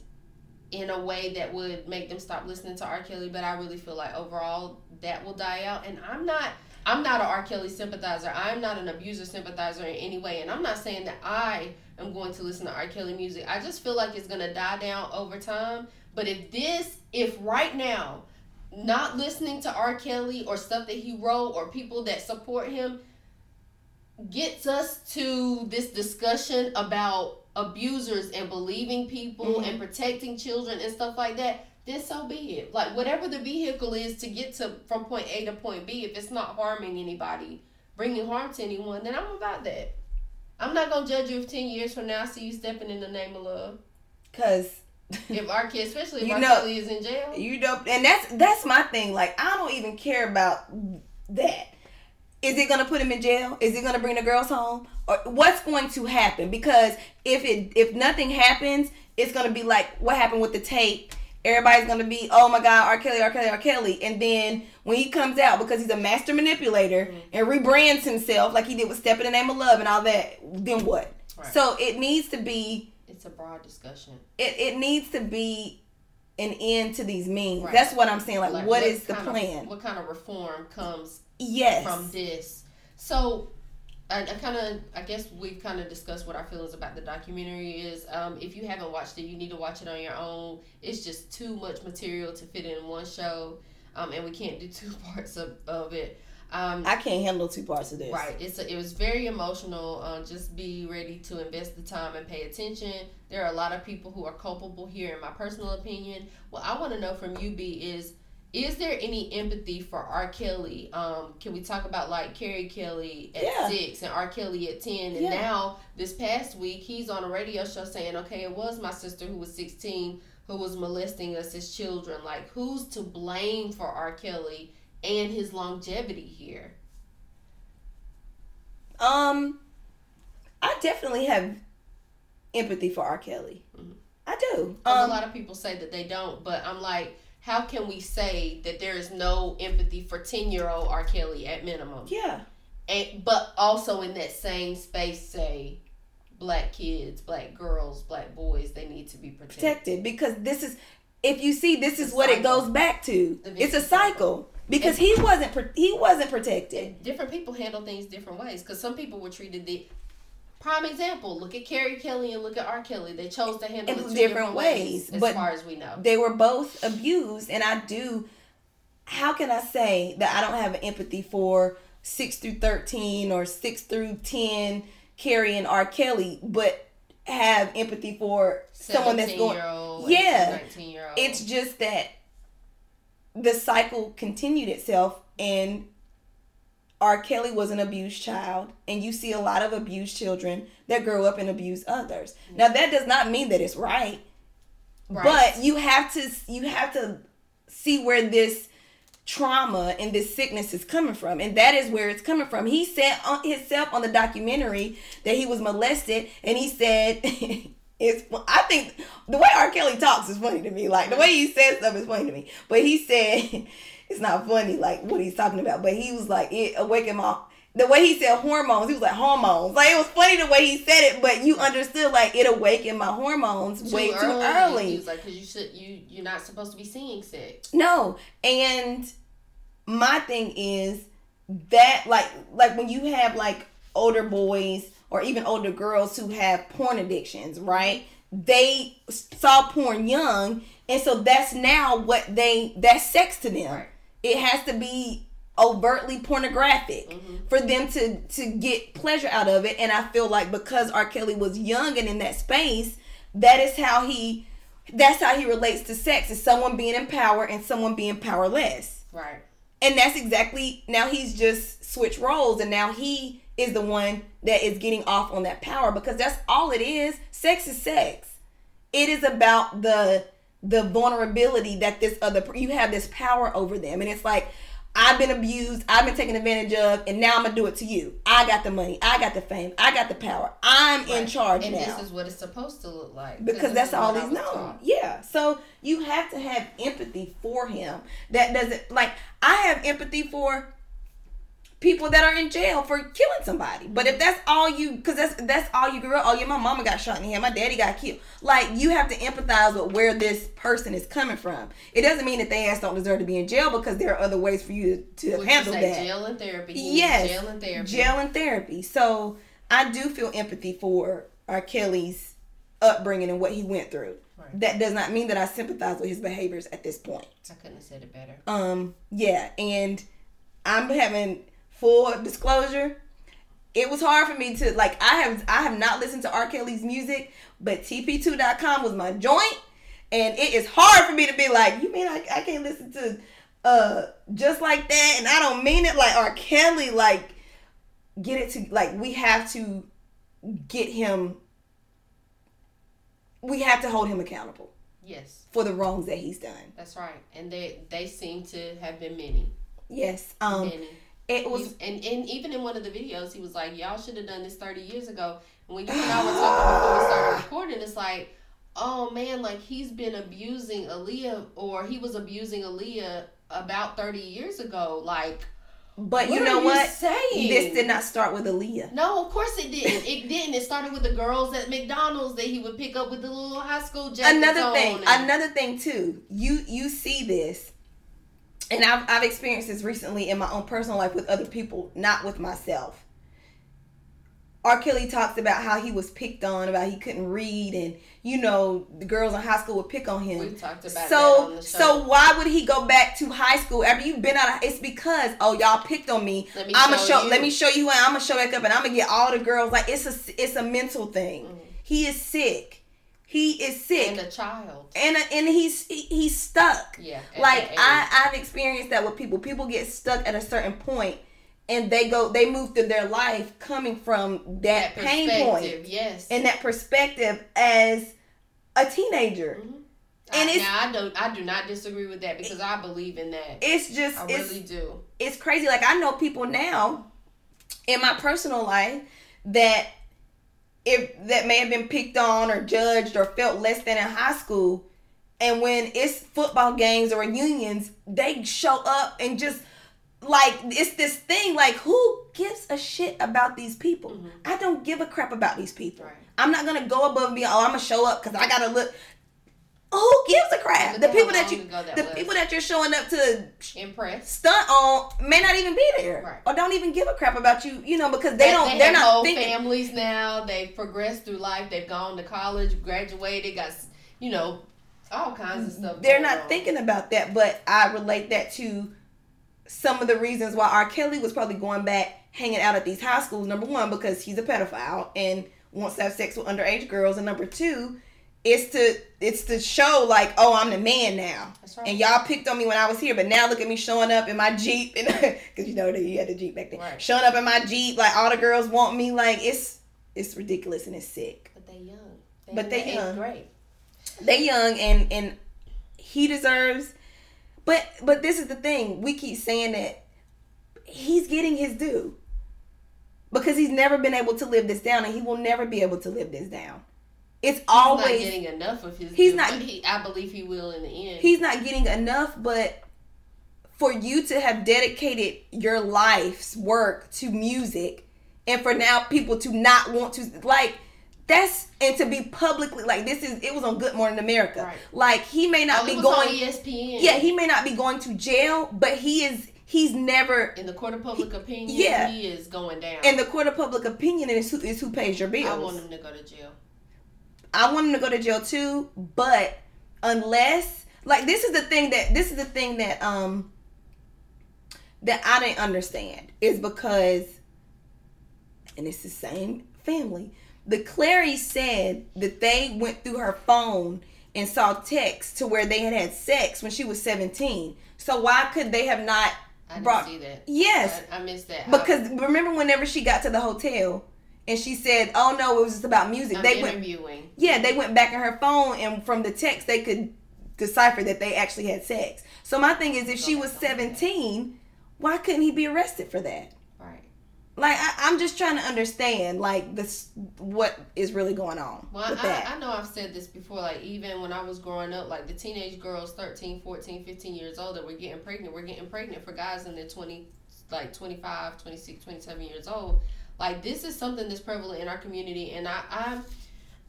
in a way that would make them stop listening to R. Kelly. But I really feel like overall that will die out. And I'm not. I'm not an R. Kelly sympathizer. I'm not an abuser sympathizer in any way. And I'm not saying that I am going to listen to R. Kelly music. I just feel like it's gonna die down over time. But if this, if right now, not listening to R. Kelly or stuff that he wrote or people that support him gets us to this discussion about abusers and believing people mm-hmm. and protecting children and stuff like that, then so be it. Like whatever the vehicle is to get to from point A to point B, if it's not harming anybody, bringing harm to anyone, then I'm about that. I'm not gonna judge you if ten years from now I see you stepping in the name of love. Cause If our kid, especially if You R. know- Kelly is in jail. you don't, and that's that's my thing. Like I don't even care about that. Is it gonna put him in jail? Is it gonna bring the girls home? Or what's going to happen? Because if it if nothing happens, it's gonna be like what happened with the tape. Everybody's gonna be, oh my God, R. Kelly, R. Kelly, R. Kelly, and then when he comes out because he's a master manipulator mm-hmm. and rebrands himself like he did with "Step in the Name of Love" and all that, then what? Right. So it needs to be It's a broad discussion. it, it needs to be an end to these memes. Right. That's what I'm saying. Like, Like, what is the kind of- plan? what kind of reform comes yes. from this? So, I, I kind of, I guess we've kind of discussed what our feelings about the documentary is. Um, if you haven't watched it, you need to watch it on your own. It's just too much material to fit in one show, um, and we can't do two parts of, of it. Um, I can't handle two parts of this. Right. It's a, it was very emotional. Um, just be ready to invest the time and pay attention. There are a lot of people who are culpable here, in my personal opinion. What I want to know from you, B, is is there any empathy for R. Kelly? Um, can we talk about like Carey Kelly at Yeah. six and R. Kelly at ten? And Yeah. now this past week, he's on a radio show saying, "Okay, it was my sister who was sixteen who was molesting us as children. Like, who's to blame for R. Kelly?" And his longevity here. Um, I definitely have empathy for R. Kelly. Mhm. I do. Um, a lot of people say that they don't, but I'm like, how can we say that there is no empathy for ten year old R. Kelly at minimum? yeah. And but also in that same space, say black kids, black girls, black boys, they need to be protected. Protected because this is, if you see, this is what it goes back to. It's a vicious cycle because he wasn't he wasn't protected. Different people handle things different ways because some people were treated the prime example. Look at Carey Kelly and look at R. Kelly. They chose to handle In it two different different ways, ways, as but far as we know. They were both abused, and I do. How can I say that I don't have empathy for six through thirteen or six through ten Carey and R. Kelly, but have empathy for someone that's going. 17-year-old, Yeah. 19 year old. It's just that the cycle continued itself, and R. Kelly was an abused child, and you see a lot of abused children that grow up and abuse others. Mm-hmm. Now that does not mean that it's right, Right. but you have to you have to see where this trauma and this sickness is coming from and that is where it's coming from he said on himself on the documentary that he was molested and he said it's i think the way r kelly talks is funny to me like the way he says stuff is funny to me but he said it's not funny like what he's talking about but he was like it awakened my the way he said hormones, he was like hormones. Like it was funny the way he said it, but you understood like it awakened my hormones way too early. He was like, because you should, you you're not supposed to be seeing sex. No, and my thing is that like like when you have like older boys or even older girls who have porn addictions, right? They saw porn young, and so that's now what they that's sex to them. Right. It has to be overtly pornographic Mm-hmm. for them to to get pleasure out of it and i feel like because r kelly was young and in that space that is how he that's how he relates to sex is someone being in power and someone being powerless Right. and that's exactly now he's just switched roles and now he is the one that is getting off on that power because that's all it is sex is sex it is about the the vulnerability that this other you have this power over them and it's like I've been abused, I've been taken advantage of, and now I'm gonna do it to you. I got the money, I got the fame, I got the power. I'm in Right. charge and now this is what it's supposed to look like because that's all he's known. taught. Yeah. So you have to have empathy for him. That doesn't like I have empathy for people that are in jail for killing somebody. But if that's all you cuz that's that's all you grew up, oh yeah, my mama got shot in the head, my daddy got killed. Like you have to empathize with where this person is coming from. It doesn't mean that they ass don't deserve to be in jail because there are other ways for you to, Would handle you that. jail and therapy He Yes. jail and therapy Jail and therapy. So I do feel empathy for R. Kelly's upbringing and what he went through. Right. That does not mean that I sympathize with his behaviors at this point. I couldn't have said it better Um, yeah, and I'm having full disclosure. It was hard for me to like I have I have not listened to R. Kelly's music, but TP2.com was my joint. And it is hard for me to be like, you mean I, I can't listen to uh just like that and I don't mean it like R. Kelly, like get it to like we have to get him we have to hold him accountable yes for the wrongs that he's done. that's right and they they seem to have been many Yes. Um many it was and, and even in one of the videos, he was like, "Y'all should have done this thirty years ago." And when you and I were talking before we started recording, it's like, "Oh man, like he's been abusing Aaliyah, or he was abusing Aaliyah about thirty years ago." Like, But what you know what? saying? This did not start with Aaliyah. No, of course it didn't. It didn't. It started with the girls at McDonald's that he would pick up with the little high school jackets Another thing, and- another thing too. You you see this, and I've I've experienced this recently in my own personal life with other people, not with myself. R. Kelly talks about how he was picked on, about he couldn't read, and you know the girls in high school would pick on him. We talked about that so on the show. so why would he go back to high school after you've been out of it's because oh y'all picked on me Let me i'ma show show you. let me show you and i'm gonna show back up and i'm gonna get all the girls like it's a it's a mental thing Mm-hmm. he is sick he is sick and a child. and and he's he, he's stuck Yeah, like i i've experienced that with people people get stuck at a certain point and they go they move through their life coming from that, That pain point yes. and that perspective as a teenager Mm-hmm. and I, it's now I don't. I do not disagree with that because I believe in that. it's just I it's really do. it's crazy. Like I know people now in my personal life that if that may have been picked on or judged or felt less than in high school, and when it's football games or reunions, they show up and just like it's this thing like who gives a shit about these people? Mm-hmm. I don't give a crap about these people. Right. I'm not gonna go above me be oh I'm gonna show up because I gotta look. Who gives a crap? The people that you, that the was. people that you're showing up to impress, stunt on may not even be there Right. or don't even give a crap about you you know because they don't They they're have not whole thinking families now. They've progressed through life. They've gone to college, graduated, got you know all kinds of stuff. they're not on. thinking about that but i relate that to some of the reasons why r kelly was probably going back hanging out at these high schools number one because he's a pedophile and wants to have sex with underage girls and number two it's to it's to show like oh i'm the man now That's right. and y'all picked on me when i was here but now look at me showing up in my jeep and because you know that you had a jeep back then Right. showing up in my jeep like all the girls want me like it's it's ridiculous and it's sick But they young. But in they the young. grade. they young and and he deserves but but this is the thing we keep saying that he's getting his due because he's never been able to live this down and he will never be able to live this down it's He's not always getting enough of his. He's not- He, I believe he will in the end. he's not getting enough but for you to have dedicated your life's work to music and for now people to not want to like that's and to be publicly like this is it was on good morning america Right. like he may not oh, be was going on ESPN. yeah he may not be going to jail but he is he's never in the court of public opinion, yeah. he is going down. in the court of public opinion is who is who pays your bills I want him to go to jail. I want him to go to jail too, but unless like this is the thing that this is the thing that um that I didn't understand is because and it's the same family. The Clary said that they went through her phone and saw texts to where they had had sex when she was 17. So why could they have not I didn't brought see that. Yes. I, I missed that. because remember whenever she got to the hotel and she said, "Oh no, it was just about music." I'm they went interviewing. yeah, they went back in her phone, and from the text, they could decipher that they actually had sex. So my thing is, if she was 17, why couldn't he be arrested for that? Right. Like I, I'm just trying to understand like this what is really going on Well. I, I know I've said this before. Like, even when I was growing up, like the teenage girls, 13, 14, 15 years old, that were getting pregnant, were getting pregnant for guys in their 20, like 25, 26, 27 years old. Like, this is something that's prevalent in our community. And I, I've,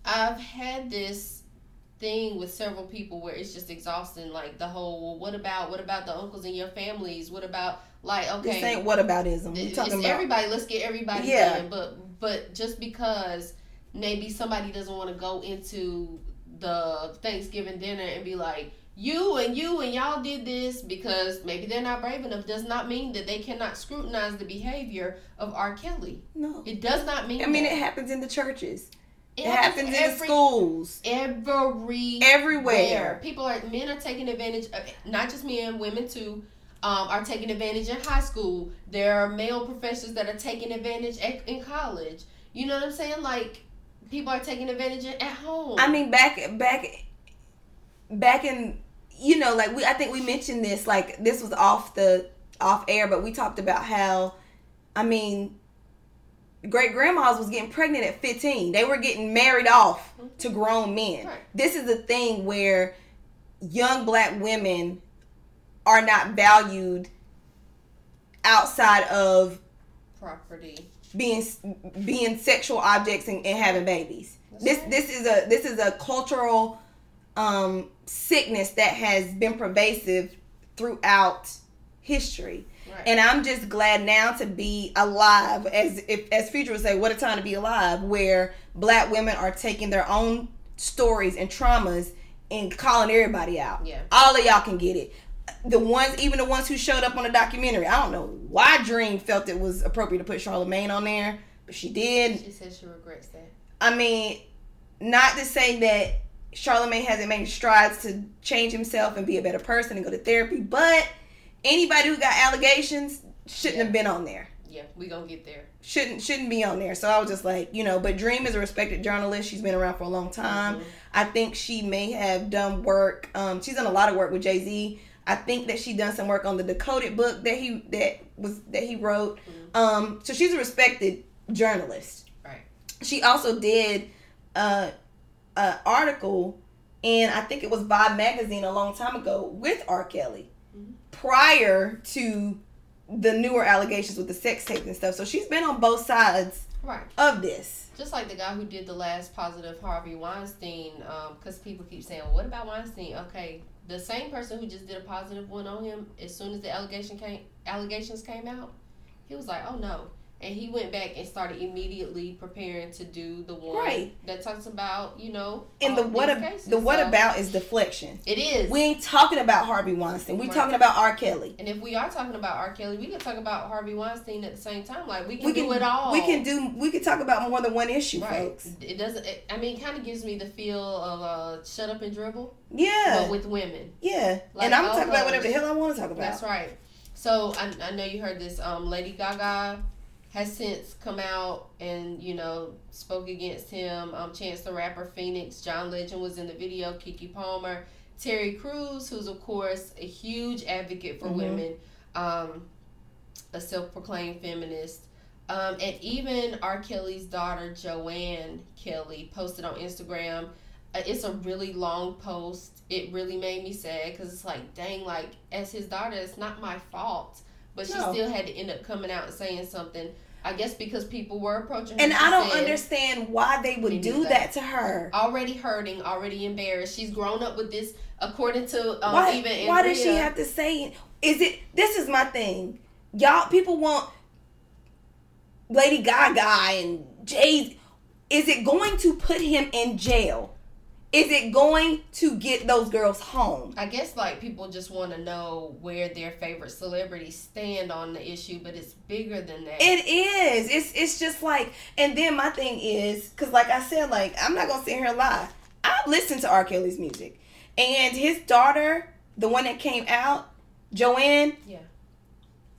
I've had this thing with several people where it's just exhausting. Like, the whole, well, what about, what about the uncles in your families? What about, like, okay. This ain't whataboutism. We It's talking about everybody. Let's get everybody Yeah. in. But but just because maybe somebody doesn't want to go into the Thanksgiving dinner and be like you and you and y'all did this because maybe they're not brave enough does not mean that they cannot scrutinize the behavior of R. Kelly. no. It does not mean. I mean, that. it happens in the churches. It, happens happens in the schools. every Everywhere. People are men are taking advantage. Of, not just men, women too. Um, are taking advantage in high school. There are male professors that are taking advantage at, in college. You know what I'm saying? Like people are taking advantage at home. I mean, back back back in you know, like we I think we mentioned this like this was off the off air, but we talked about how I mean great grandmas was getting pregnant at 15. They were getting married off mm-hmm. to grown men. Right. This is a thing where young black women are not valued outside of property. being being sexual objects and, and having babies. this right. this is a this is a cultural um, sickness that has been pervasive throughout history. Right. And I'm just glad now to be alive, as if as Future would say, what a time to be alive, where black women are taking their own stories and traumas and calling everybody out. Yeah. All of y'all can get it. The ones, even the ones who showed up on the documentary, I don't know why Dream felt it was appropriate to put Charlemagne on there, but she did. She said she regrets that. I mean, not to say that Charlemagne hasn't made strides to change himself and be a better person and go to therapy, but anybody who got allegations shouldn't Yeah. have been on there. Yeah, we gonna get there. Shouldn't shouldn't be on there. So I was just like, you know, but Dream is a respected journalist. She's been around for a long time. I think she may have done work. Um, she's done a lot of work with Jay Z. I think that she done some work on the Decoded book that he that was that he wrote. Um, so she's a respected journalist Right. she also did uh, an article in I think it was Vibe magazine a long time ago with R. Kelly mm-hmm. prior to the newer allegations with the sex tape and stuff. So she's been on both sides Right. of this. Just like the guy who did the last positive Harvey Weinstein, um, because people keep saying, well, "What about Weinstein?" Okay, the same person who just did a positive one on him, as soon as the allegation came, allegations came out, he was like, "Oh no," and he went back and started immediately preparing to do the one Right. that talks about, you know, And the what these ab- cases. the what So, about is deflection. it is. We ain't talking about Harvey Weinstein. We Right. talking about R. Kelly. and if we are talking about R. Kelly, we can talk about Harvey Weinstein at the same time. Like we can, We do it all. we can do we can talk about more than one issue, Right. folks. It doesn't. It, I mean, it kind of gives me the feel of uh, "Shut Up and Dribble," Yeah. but with women. yeah. Like and I'm all talking about whatever the hell I want to talk about. That's right. So I, I know you heard this. Um, Lady Gaga has since come out and you know spoke against him. Um, Chance the Rapper, Phoenix, John Legend was in the video. Keke Palmer, Terry Crews, who's of course a huge advocate for Mhm. women, um, a self-proclaimed feminist. Um, and even R. Kelly's daughter Joann Kelly posted on Instagram. Uh, it's a really long post. It really made me sad because it's like, dang, like as his daughter, it's not my fault, but she No. still had to end up coming out and saying something. I guess because people were approaching her. And I don't said, understand why they would do that to her. Already hurting, already embarrassed. She's grown up with this, according to um, why, even why does she have to say it? Is it this is my thing. Y'all people want Lady Gaga and Jay is it going to put him in jail? Is it going to get those girls home? I guess like people just want to know where their favorite celebrities stand on the issue, but it's bigger than that. It is. It's it's just like and then my thing is cuz like I said like I'm not going to sit here and lie. I've listened to R. Kelly's music. And his daughter, the one that came out, Joann, yeah,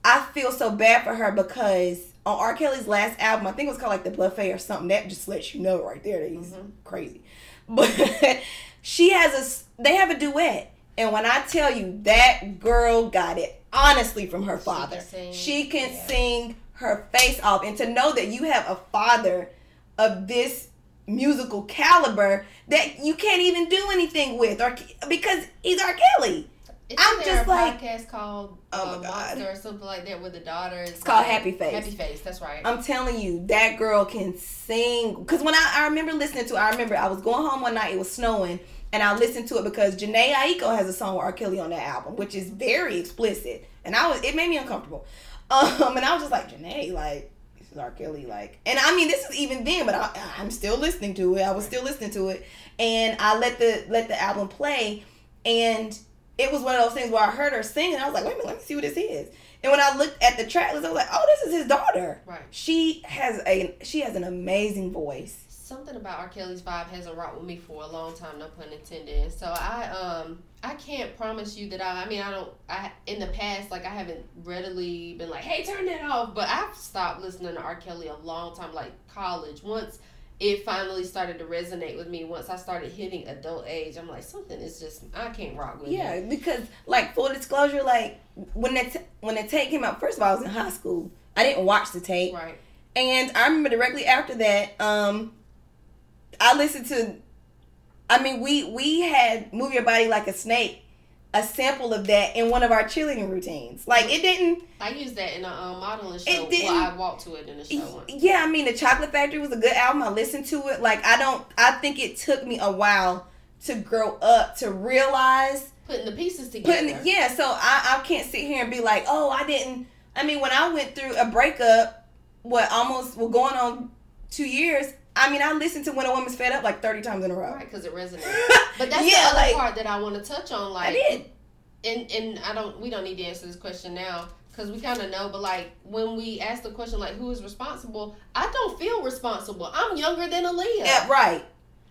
I feel so bad for her because on R. Kelly's last album, I think it was called like the Buffet or something. That just lets you know right there that he's Mhm. crazy. But she has a they have a duet, And when I tell you that girl got it honestly from her can father. sing, She can yeah. sing her face off. And to know that you have a father of this musical caliber that you can't even do anything with or because he's R. Kelly. Isn't I'm there just a like- podcast called Oh uh, my God. Monster or something like that with the daughter is. It's called like- Happy Face. Happy Face, that's right. I'm telling you, that girl can sing. Because when I, I remember listening to it, I remember I was going home one night, it was snowing, and I listened to it because Jhené Aiko has a song with R. Kelly on that album, which is very explicit. And I was, it made me uncomfortable. Um, and I was just like, Jhené, like, this is R. Kelly, like, and I mean, this is even then, but I, I'm still listening to it. I was still listening to it, and I let the let the album play, and it was one of those things where I heard her sing, and I was like, wait a minute, let me see what this is. And when I looked at the track list, I was like, oh, this is his daughter. Right. She has a she has an amazing voice. Something about R. Kelly's vibe hasn't rocked with me for a long time, no pun intended. So I um I can't promise you that I I mean I don't I in the past like I haven't readily been like, hey turn that off but I've stopped listening to R. Kelly a long time, like college. Once it finally started to resonate with me, once I started hitting adult age, I'm like something is just I can't rock with it. Yeah, it. because like full disclosure, like when that t- when the tape came out, first of all, I was in high school. I didn't watch the tape, Right. and I remember directly after that, um, I listened to. I mean, we we had "Move Your Body Like a Snake," a sample of that in one of our cheerleading routines. Like it didn't. I used that in a um, modeling show. It didn't- well, I walked to it in a show once. Yeah, I mean, the Chocolate Factory was a good album. I listened to it. Like I don't. I think it took me a while to grow up to realize Putting the pieces together. putting yeah so I, I can't sit here and be like oh i didn't i mean when i went through a breakup what almost well going on two years i mean i listened to when a woman's fed up like 30 times in a row Right, because it resonates. But that's Yeah, the other like- part that I want to touch on. i Like, did and and I don't. We don't need to answer this question now because we kind of know. But like when we ask the question, like who is responsible? I don't feel responsible. I'm younger than Aaliyah. yeah, right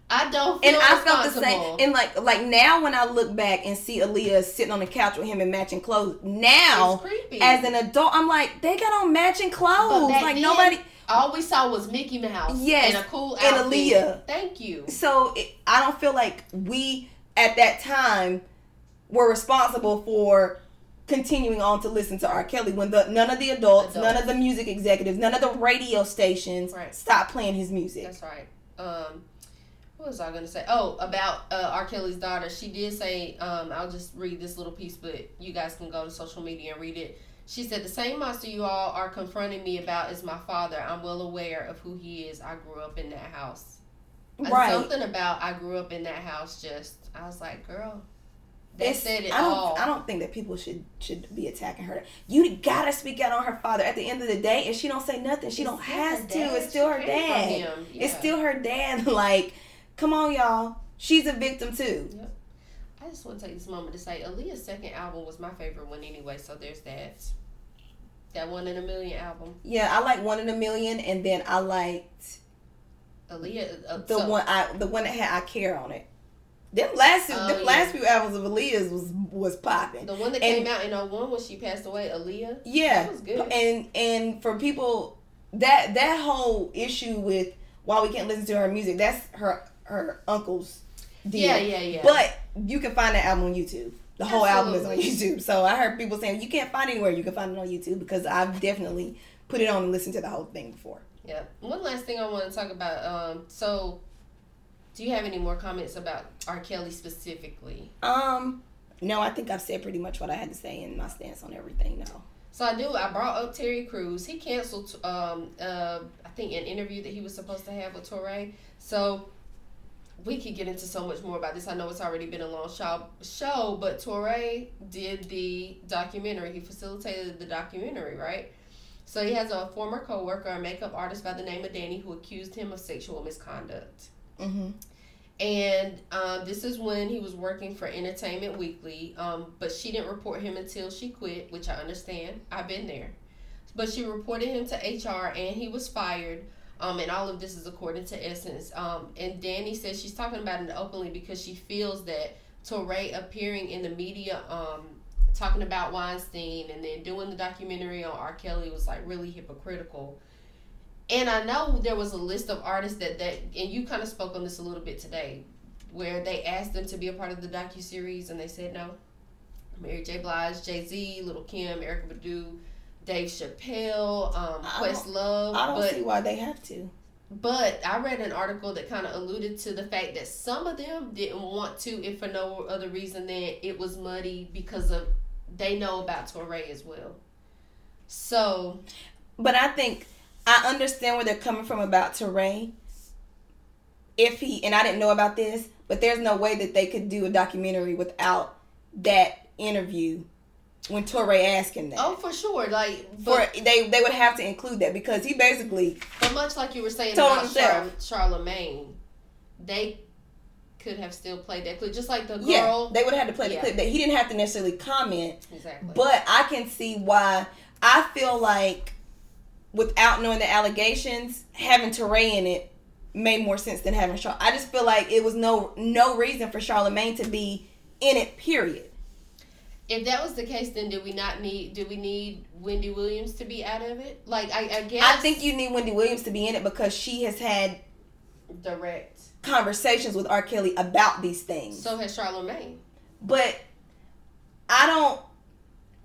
I don't feel and i felt responsible. the same and like like now when i look back and see Aaliyah sitting on the couch with him in matching clothes now as an adult i'm like they got on matching clothes like then, nobody All we saw was Mickey Mouse. Yes, And a cool and outfit. Aaliyah. Thank you. so it, I don't feel like we at that time were responsible for continuing on to listen to R. Kelly when the none of the adults, Adults. none of the music executives, none of the radio stations Right. stopped playing his music. That's right. Um, what was I gonna say? Oh, about uh, R. Kelly's daughter. She did say, um, I'll just read this little piece, but you guys can go to social media and read it. She said, "The same monster you all are confronting me about is my father. I'm well aware of who he is. I grew up in that house. Uh, right. Something about I grew up in that house. Just I was like, girl, that It's- said it I don't, all. I don't think that people should should be attacking her. You gotta speak out on her father. At the end of the day, if she don't say nothing, she It's don't have to. It's still She her dad. him. It's still her dad. Like, come on, y'all. She's a victim too. I just want to take this moment to say Aaliyah's second album was my favorite one anyway. So there's that. That one in a million album. Yeah, I like one in a million, and then I liked Aaliyah. Uh, the so- one I the one that had I care on it. Them last Oh, them yeah. last few albums of Aaliyah's was was popping. The one that And- came out in 01 when she passed away, Aaliyah. Yeah, That was good. and and for people that that whole issue with why we can't listen to her music, that's her her uncle's deal. Yeah, yeah, yeah. But you can find that album on YouTube. The whole album is on YouTube. So I heard people saying you can't find anywhere. You can find it on YouTube because I've definitely put it on and listened to the whole thing before. yeah. One last thing I want to talk about. Um, so, do you have any more comments about R. Kelly specifically? Um, no, I think I've said pretty much what I had to say and my stance on everything now. So I do. I brought up Terry Crews. He canceled. Um, uh, I think an interview that he was supposed to have with Touré. So we could get into so much more about this. I know it's already been a long show, show but Touré did the documentary. He facilitated the documentary, right? So he has a former coworker, a makeup artist by the name of Danny, who accused him of sexual misconduct. Mm-hmm. And um, this is when he was working for Entertainment Weekly. Um, but she didn't report him until she quit, which I understand. I've been there. But she reported him to HR and he was fired. Um, and all of this is according to Essence. Um, and Danny says she's talking about it openly because she feels that Touré appearing in the media, um, talking about Weinstein and then doing the documentary on R. Kelly was like really hypocritical. And I know there was a list of artists that that and you kind of spoke on this a little bit today. where they asked them to be a part of the docu series and they said no. Mary J. Blige, Jay Z, Little Kim, Erykah Badu, Dave Chappelle, um, I Questlove. I don't but see why they have to. but I read an article that kind of alluded to the fact that some of them didn't want to, if for no other reason than it was muddy because of they know about Touré as well. So But I think I understand where they're coming from about Touré. If he and I didn't know about this, but there's no way that they could do a documentary without that interview when Touré asked him that. oh, for sure, like For they they would have to include that because he basically but much like you were saying about Char- Charlemagne, they could have still played that clip, just like the girl. yeah they would have had to play the clip that he didn't have to necessarily comment exactly. But I can see why I feel like without knowing the allegations, having Touré in it made more sense than having Char. I just feel like it was no no reason for Charlemagne to be in it. Period. If that was the case, then did we not need? Do we need Wendy Williams to be out of it? Like I, I guess I think you need Wendy Williams to be in it because she has had direct. conversations with R. Kelly about these things. So has Charlemagne. but I don't.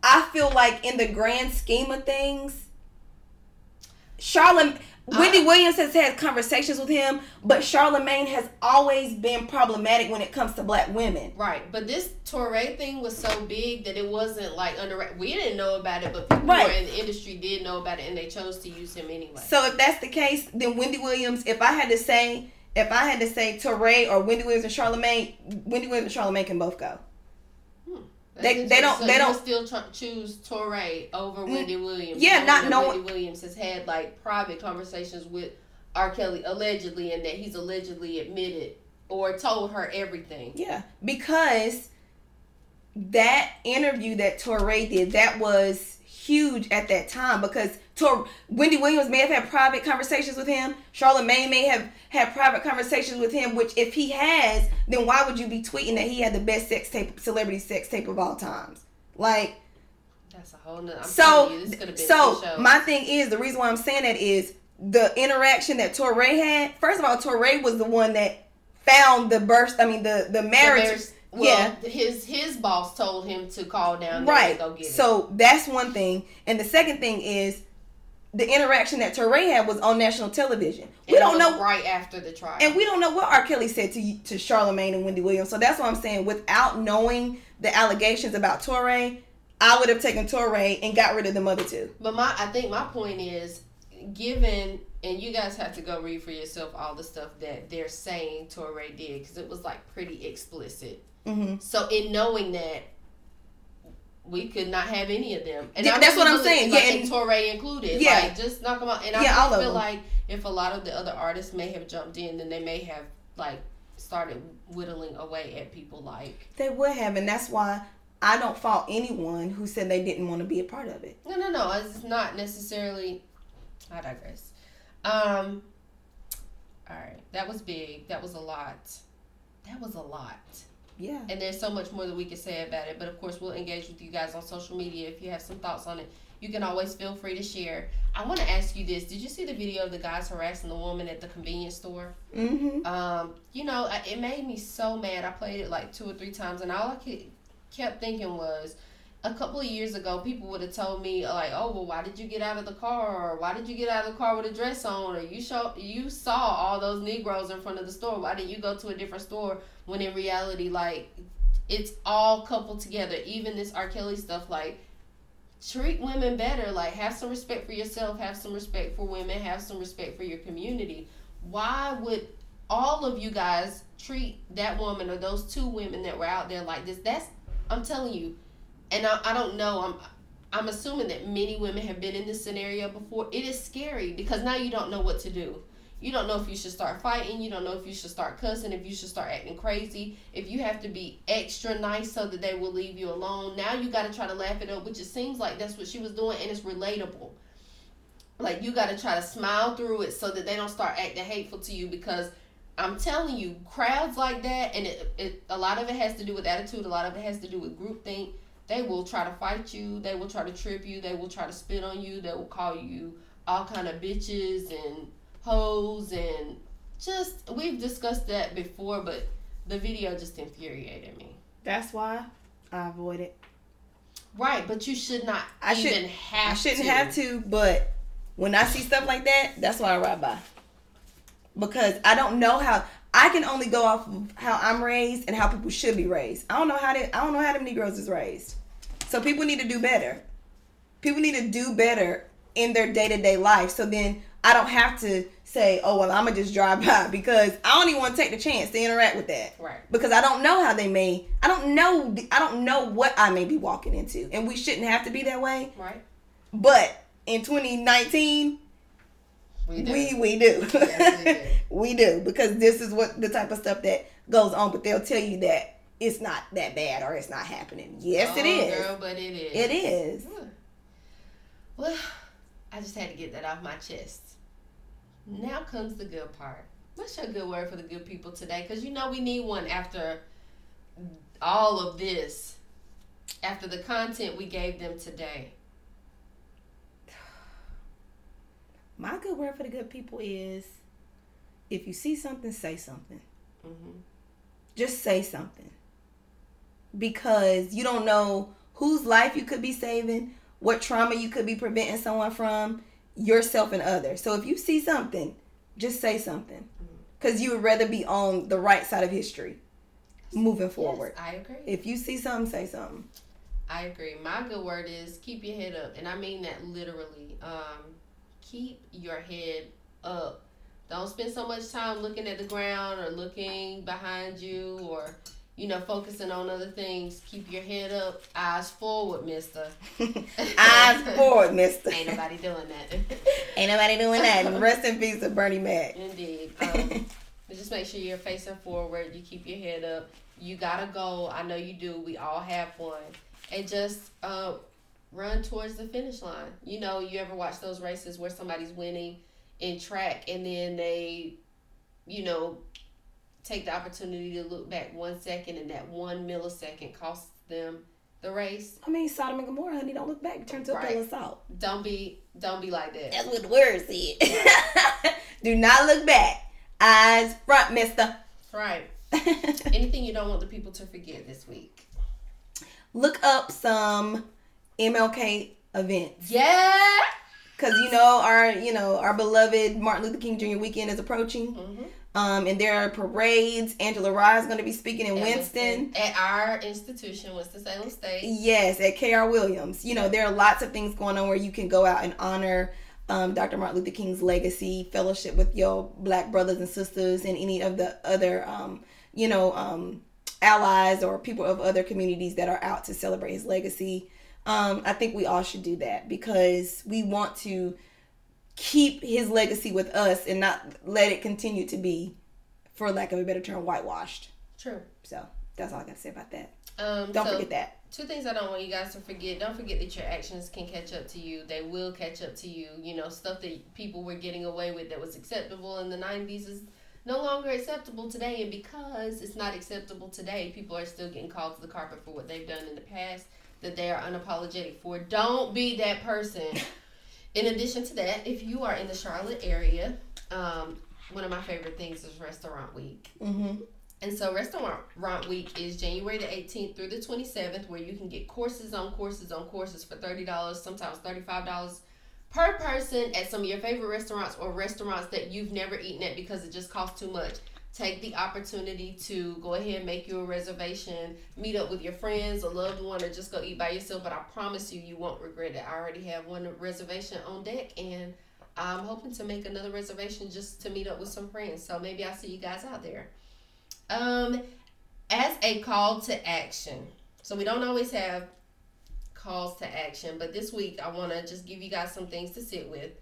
I feel like in the grand scheme of things, Charlemagne. Wendy uh-huh. Williams has had conversations with him, but Charlemagne has always been problematic when it comes to black women. Right, but this Touré thing was so big that it wasn't like under. We didn't know about it, but people Right. were in the industry did know about it, and they chose to use him anyway. So if that's the case, then Wendy Williams, if I had to say, if I had to say Touré or Wendy Williams and Charlemagne, Wendy Williams and Charlemagne can both go. They- they don't- interesting. they don't- still tr- choose Touré over mm, Wendy Williams. yeah, not knowing- Wendy Williams has had like private conversations with R. Kelly allegedly, and that he's allegedly admitted or told her everything. Yeah, because that interview that Touré did, that was huge at that time because Tor- Wendy Williams may have had private conversations with him. Charlemagne may have had private conversations with him. Which, if he has, then why would you be tweeting that he had the best sex tape, celebrity sex tape of all times? Like, That's a whole nother. I'm so you, this could have been so my thing is the reason why I'm saying that is the interaction that Touré had. First of all, Touré was the one that found the burst. I mean, the the The marriage. Well, yeah, his his boss told him to call down there right. get it. So that's one thing, and the second thing is the interaction that Touré had was on national television. We it don't know, right after the trial. and we don't know what R. Kelly said to to Charlemagne and Wendy Williams. So that's what I'm saying. Without knowing the allegations about Touré, I would have taken Touré and got rid of the mother too. But my, I think my point is, given, and you guys have to go read for yourself all the stuff that they're saying Touré did because it was like pretty explicit. Mm-hmm. So in knowing that, we could not have any of them, and Yeah, that's what I'm saying. Like, Yeah, and and- Touré included. Yeah. like just knock them out. And I feel them. like if a lot of the other artists may have jumped in, then they may have like started whittling away at people like They would have, and that's why I don't fault anyone who said they didn't want to be a part of it. No, no, no. It's not necessarily. I digress. Um. All right, that was big. That was a lot. That was a lot. Yeah. And there's so much more that we could say about it. But of course, we'll engage with you guys on social media if you have some thoughts on it. You can always feel free to share. I want to ask you this: Did you see the video of the guys harassing the woman at the convenience store? Mm-hmm. Um, you know, I- it made me so mad. I played it like two or three times, and all I could, kept thinking was, a couple of years ago, people would have told me like, "Oh, well, why did you get out of the car? Or why did you get out of the car with a dress on? Or you show you saw all those Negroes in front of the store. Why didn't you go to a different store?" When in reality, like, it's all coupled together. Even this R. Kelly stuff, like. Treat women better. Like, have some respect for yourself. Have some respect for women. Have some respect for your community why would all of you guys treat that woman or those two women that were out there like this that's i'm telling you and i, I don't know i'm i'm assuming that many women have been in this scenario before it is scary because now you don't know what to do you don't know if you should start fighting you don't know if you should start cussing if you should start acting crazy if you have to be extra nice so that they will leave you alone now you got to try to laugh it up which it seems like that's what she was doing and it's relatable like you got to try to smile through it so that they don't start acting hateful to you because I'm telling you, crowds like that, and it, it a lot of it has to do with attitude. A lot of it has to do with groupthink. They will try to fight you. They will try to trip you. They will try to spit on you. They will call you all kind of bitches and and just we've discussed that before. But The video just infuriated me. That's why I avoid it. Right, but you should not I even should- have I shouldn't to. have to, but when I see stuff like that, that's why I ride by. Because I don't know how I can only go off of how I'm raised and how people should be raised. I don't know how they I don't know how them Negroes is raised. So people need to do better. People need to do better in their day to day life. So then I don't have to say, oh well, I'm gonna just drive by because I don't even want to take the chance to interact with that. Right. Because I don't know how they may. I don't know. I don't know what I may be walking into, and we shouldn't have to be that way. Right. But in 2019, We do. we we do. Yes, we do. we do because this is what the type of stuff that goes on. But they'll tell you that it's not that bad or it's not happening. Yes, it Oh, is. Girl, but it is. It is. Well, I just had to get that off my chest. Now comes the good part. What's your good word for the good people today? Because you know we need one after all of this, after the content we gave them today. My good word for the good people is if you see something, say something. hmm Just say something. Because you don't know whose life you could be saving, what trauma you could be preventing someone from, yourself and others. So if you see something, just say something. Because you would rather be on the right side of history moving forward. Yes, I agree. If you see something, say something. I agree. My good word is keep your head up, and I mean that literally. Um, keep your head up. Don't spend so much time looking at the ground or looking behind you or you know focusing on other things. Keep your head up, eyes forward, Mister. Eyes forward, mister. Ain't nobody doing that. Ain't nobody doing that. Rest in peace to Bernie Mac. Indeed. Um, just make sure you're facing forward. You keep your head up. You got a goal. I know you do. We all have one. And just uh, run towards the finish line. You know, you ever watch those races where somebody's winning in track and then they, you know, take the opportunity to look back one second and that one millisecond costs them the race. I mean, Sodom and Gomorrah, honey, don't look back. Turn to a Right. pillar of salt. Don't be don't be like that. That's what the word said. Do not look back. Eyes front, mister. Right. Anything you don't want the people to forget this week. look up some MLK events. Yeah. Cause you know our you know our beloved Martin Luther King Jr. weekend is approaching. Mm-hmm. Um, and there are parades. Angela Rye is going to be speaking in Winston. At our institution, Winston Salem State. Yes, at KR Williams. You know, there are lots of things going on where you can go out and honor um, Dr. Martin Luther King's legacy, fellowship with your black brothers and sisters, and any of the other, um, you know, um, allies or people of other communities that are out to celebrate his legacy. Um, I think we all should do that because we want to keep his legacy with us and not let it continue to be, for lack of a better term, whitewashed. True. So that's all I got to say about that. Um, Don't so forget that. Two things I don't want you guys to forget. Don't forget that your actions can catch up to you. They will catch up to you. You know, stuff that people were getting away with that was acceptable in the 90s is no longer acceptable today. And because it's not acceptable today, people are still getting called to the carpet for what they've done in the past that they are unapologetic for. Don't be that person. In addition to that, if you are in the Charlotte area, um, one of my favorite things is Restaurant Week. Mm-hmm. And so Restaurant Week is January the 18th through the 27th, where you can get courses on courses on courses for $30, sometimes $35 per person at some of your favorite restaurants or restaurants that you've never eaten at because it just costs too much. Take the opportunity to go ahead and make you a reservation, meet up with your friends, a loved one, or just go eat by yourself. But I promise you, you won't regret it. I already have one reservation on deck, and I'm hoping to make another reservation just to meet up with some friends. So maybe I'll see you guys out there. Um, as a call to action. So we don't always have calls to action, but this week I want to just give you guys some things to sit with.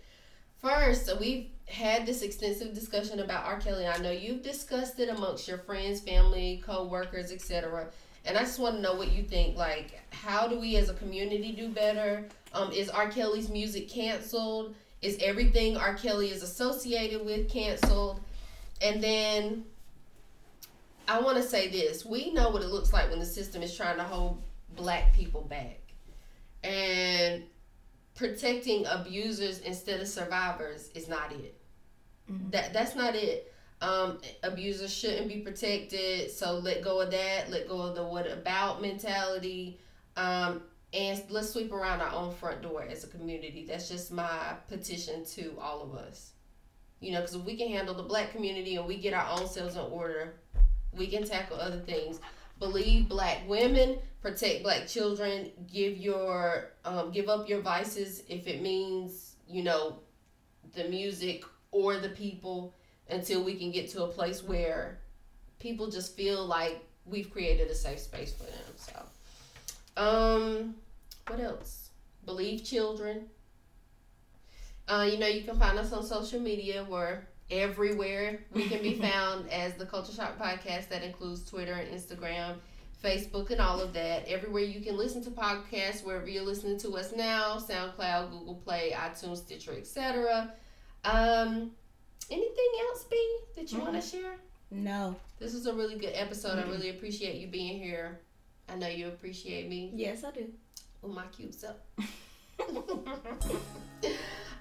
First, we've had this extensive discussion about R. Kelly. I know you've discussed it amongst your friends, family, co-workers, etc. And I just want to know what you think. Like, how do we as a community do better? Um, is R. Kelly's music canceled? Is everything R. Kelly is associated with canceled? And then I want to say this. We know what it looks like when the system is trying to hold black people back. And protecting abusers instead of survivors is not it. That that's not it. Um, abusers shouldn't be protected, so let go of that. Let go of the what about mentality. Um, and let's sweep around our own front door as a community. That's just my petition to all of us. You know, because if we can handle the black community and we get our own selves in order, we can tackle other things. Believe black women, protect black children, give your um, give up your vices if it means, you know, the music or the people until we can get to a place where people just feel like we've created a safe space for them. So um what else? Believe children. Uh, you know, you can find us on social media. We're everywhere. We can be found as the Culture Shock Podcast. That includes Twitter and Instagram, Facebook, and all of that. Everywhere you can listen to podcasts, wherever you're listening to us now, SoundCloud, Google Play, iTunes, Stitcher, etc. Um, anything else, B, that you want to share? No. This was a really good episode. I really appreciate you being here. I know you appreciate me Yes, I do. with my cute self.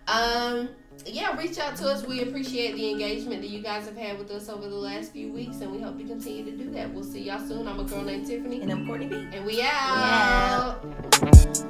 um, yeah, reach out to us. We appreciate the engagement that you guys have had with us over the last few weeks, and we hope to continue to do that. We'll see y'all soon. I'm a girl named Tiffany. And I'm Courtney B. And we out. We out.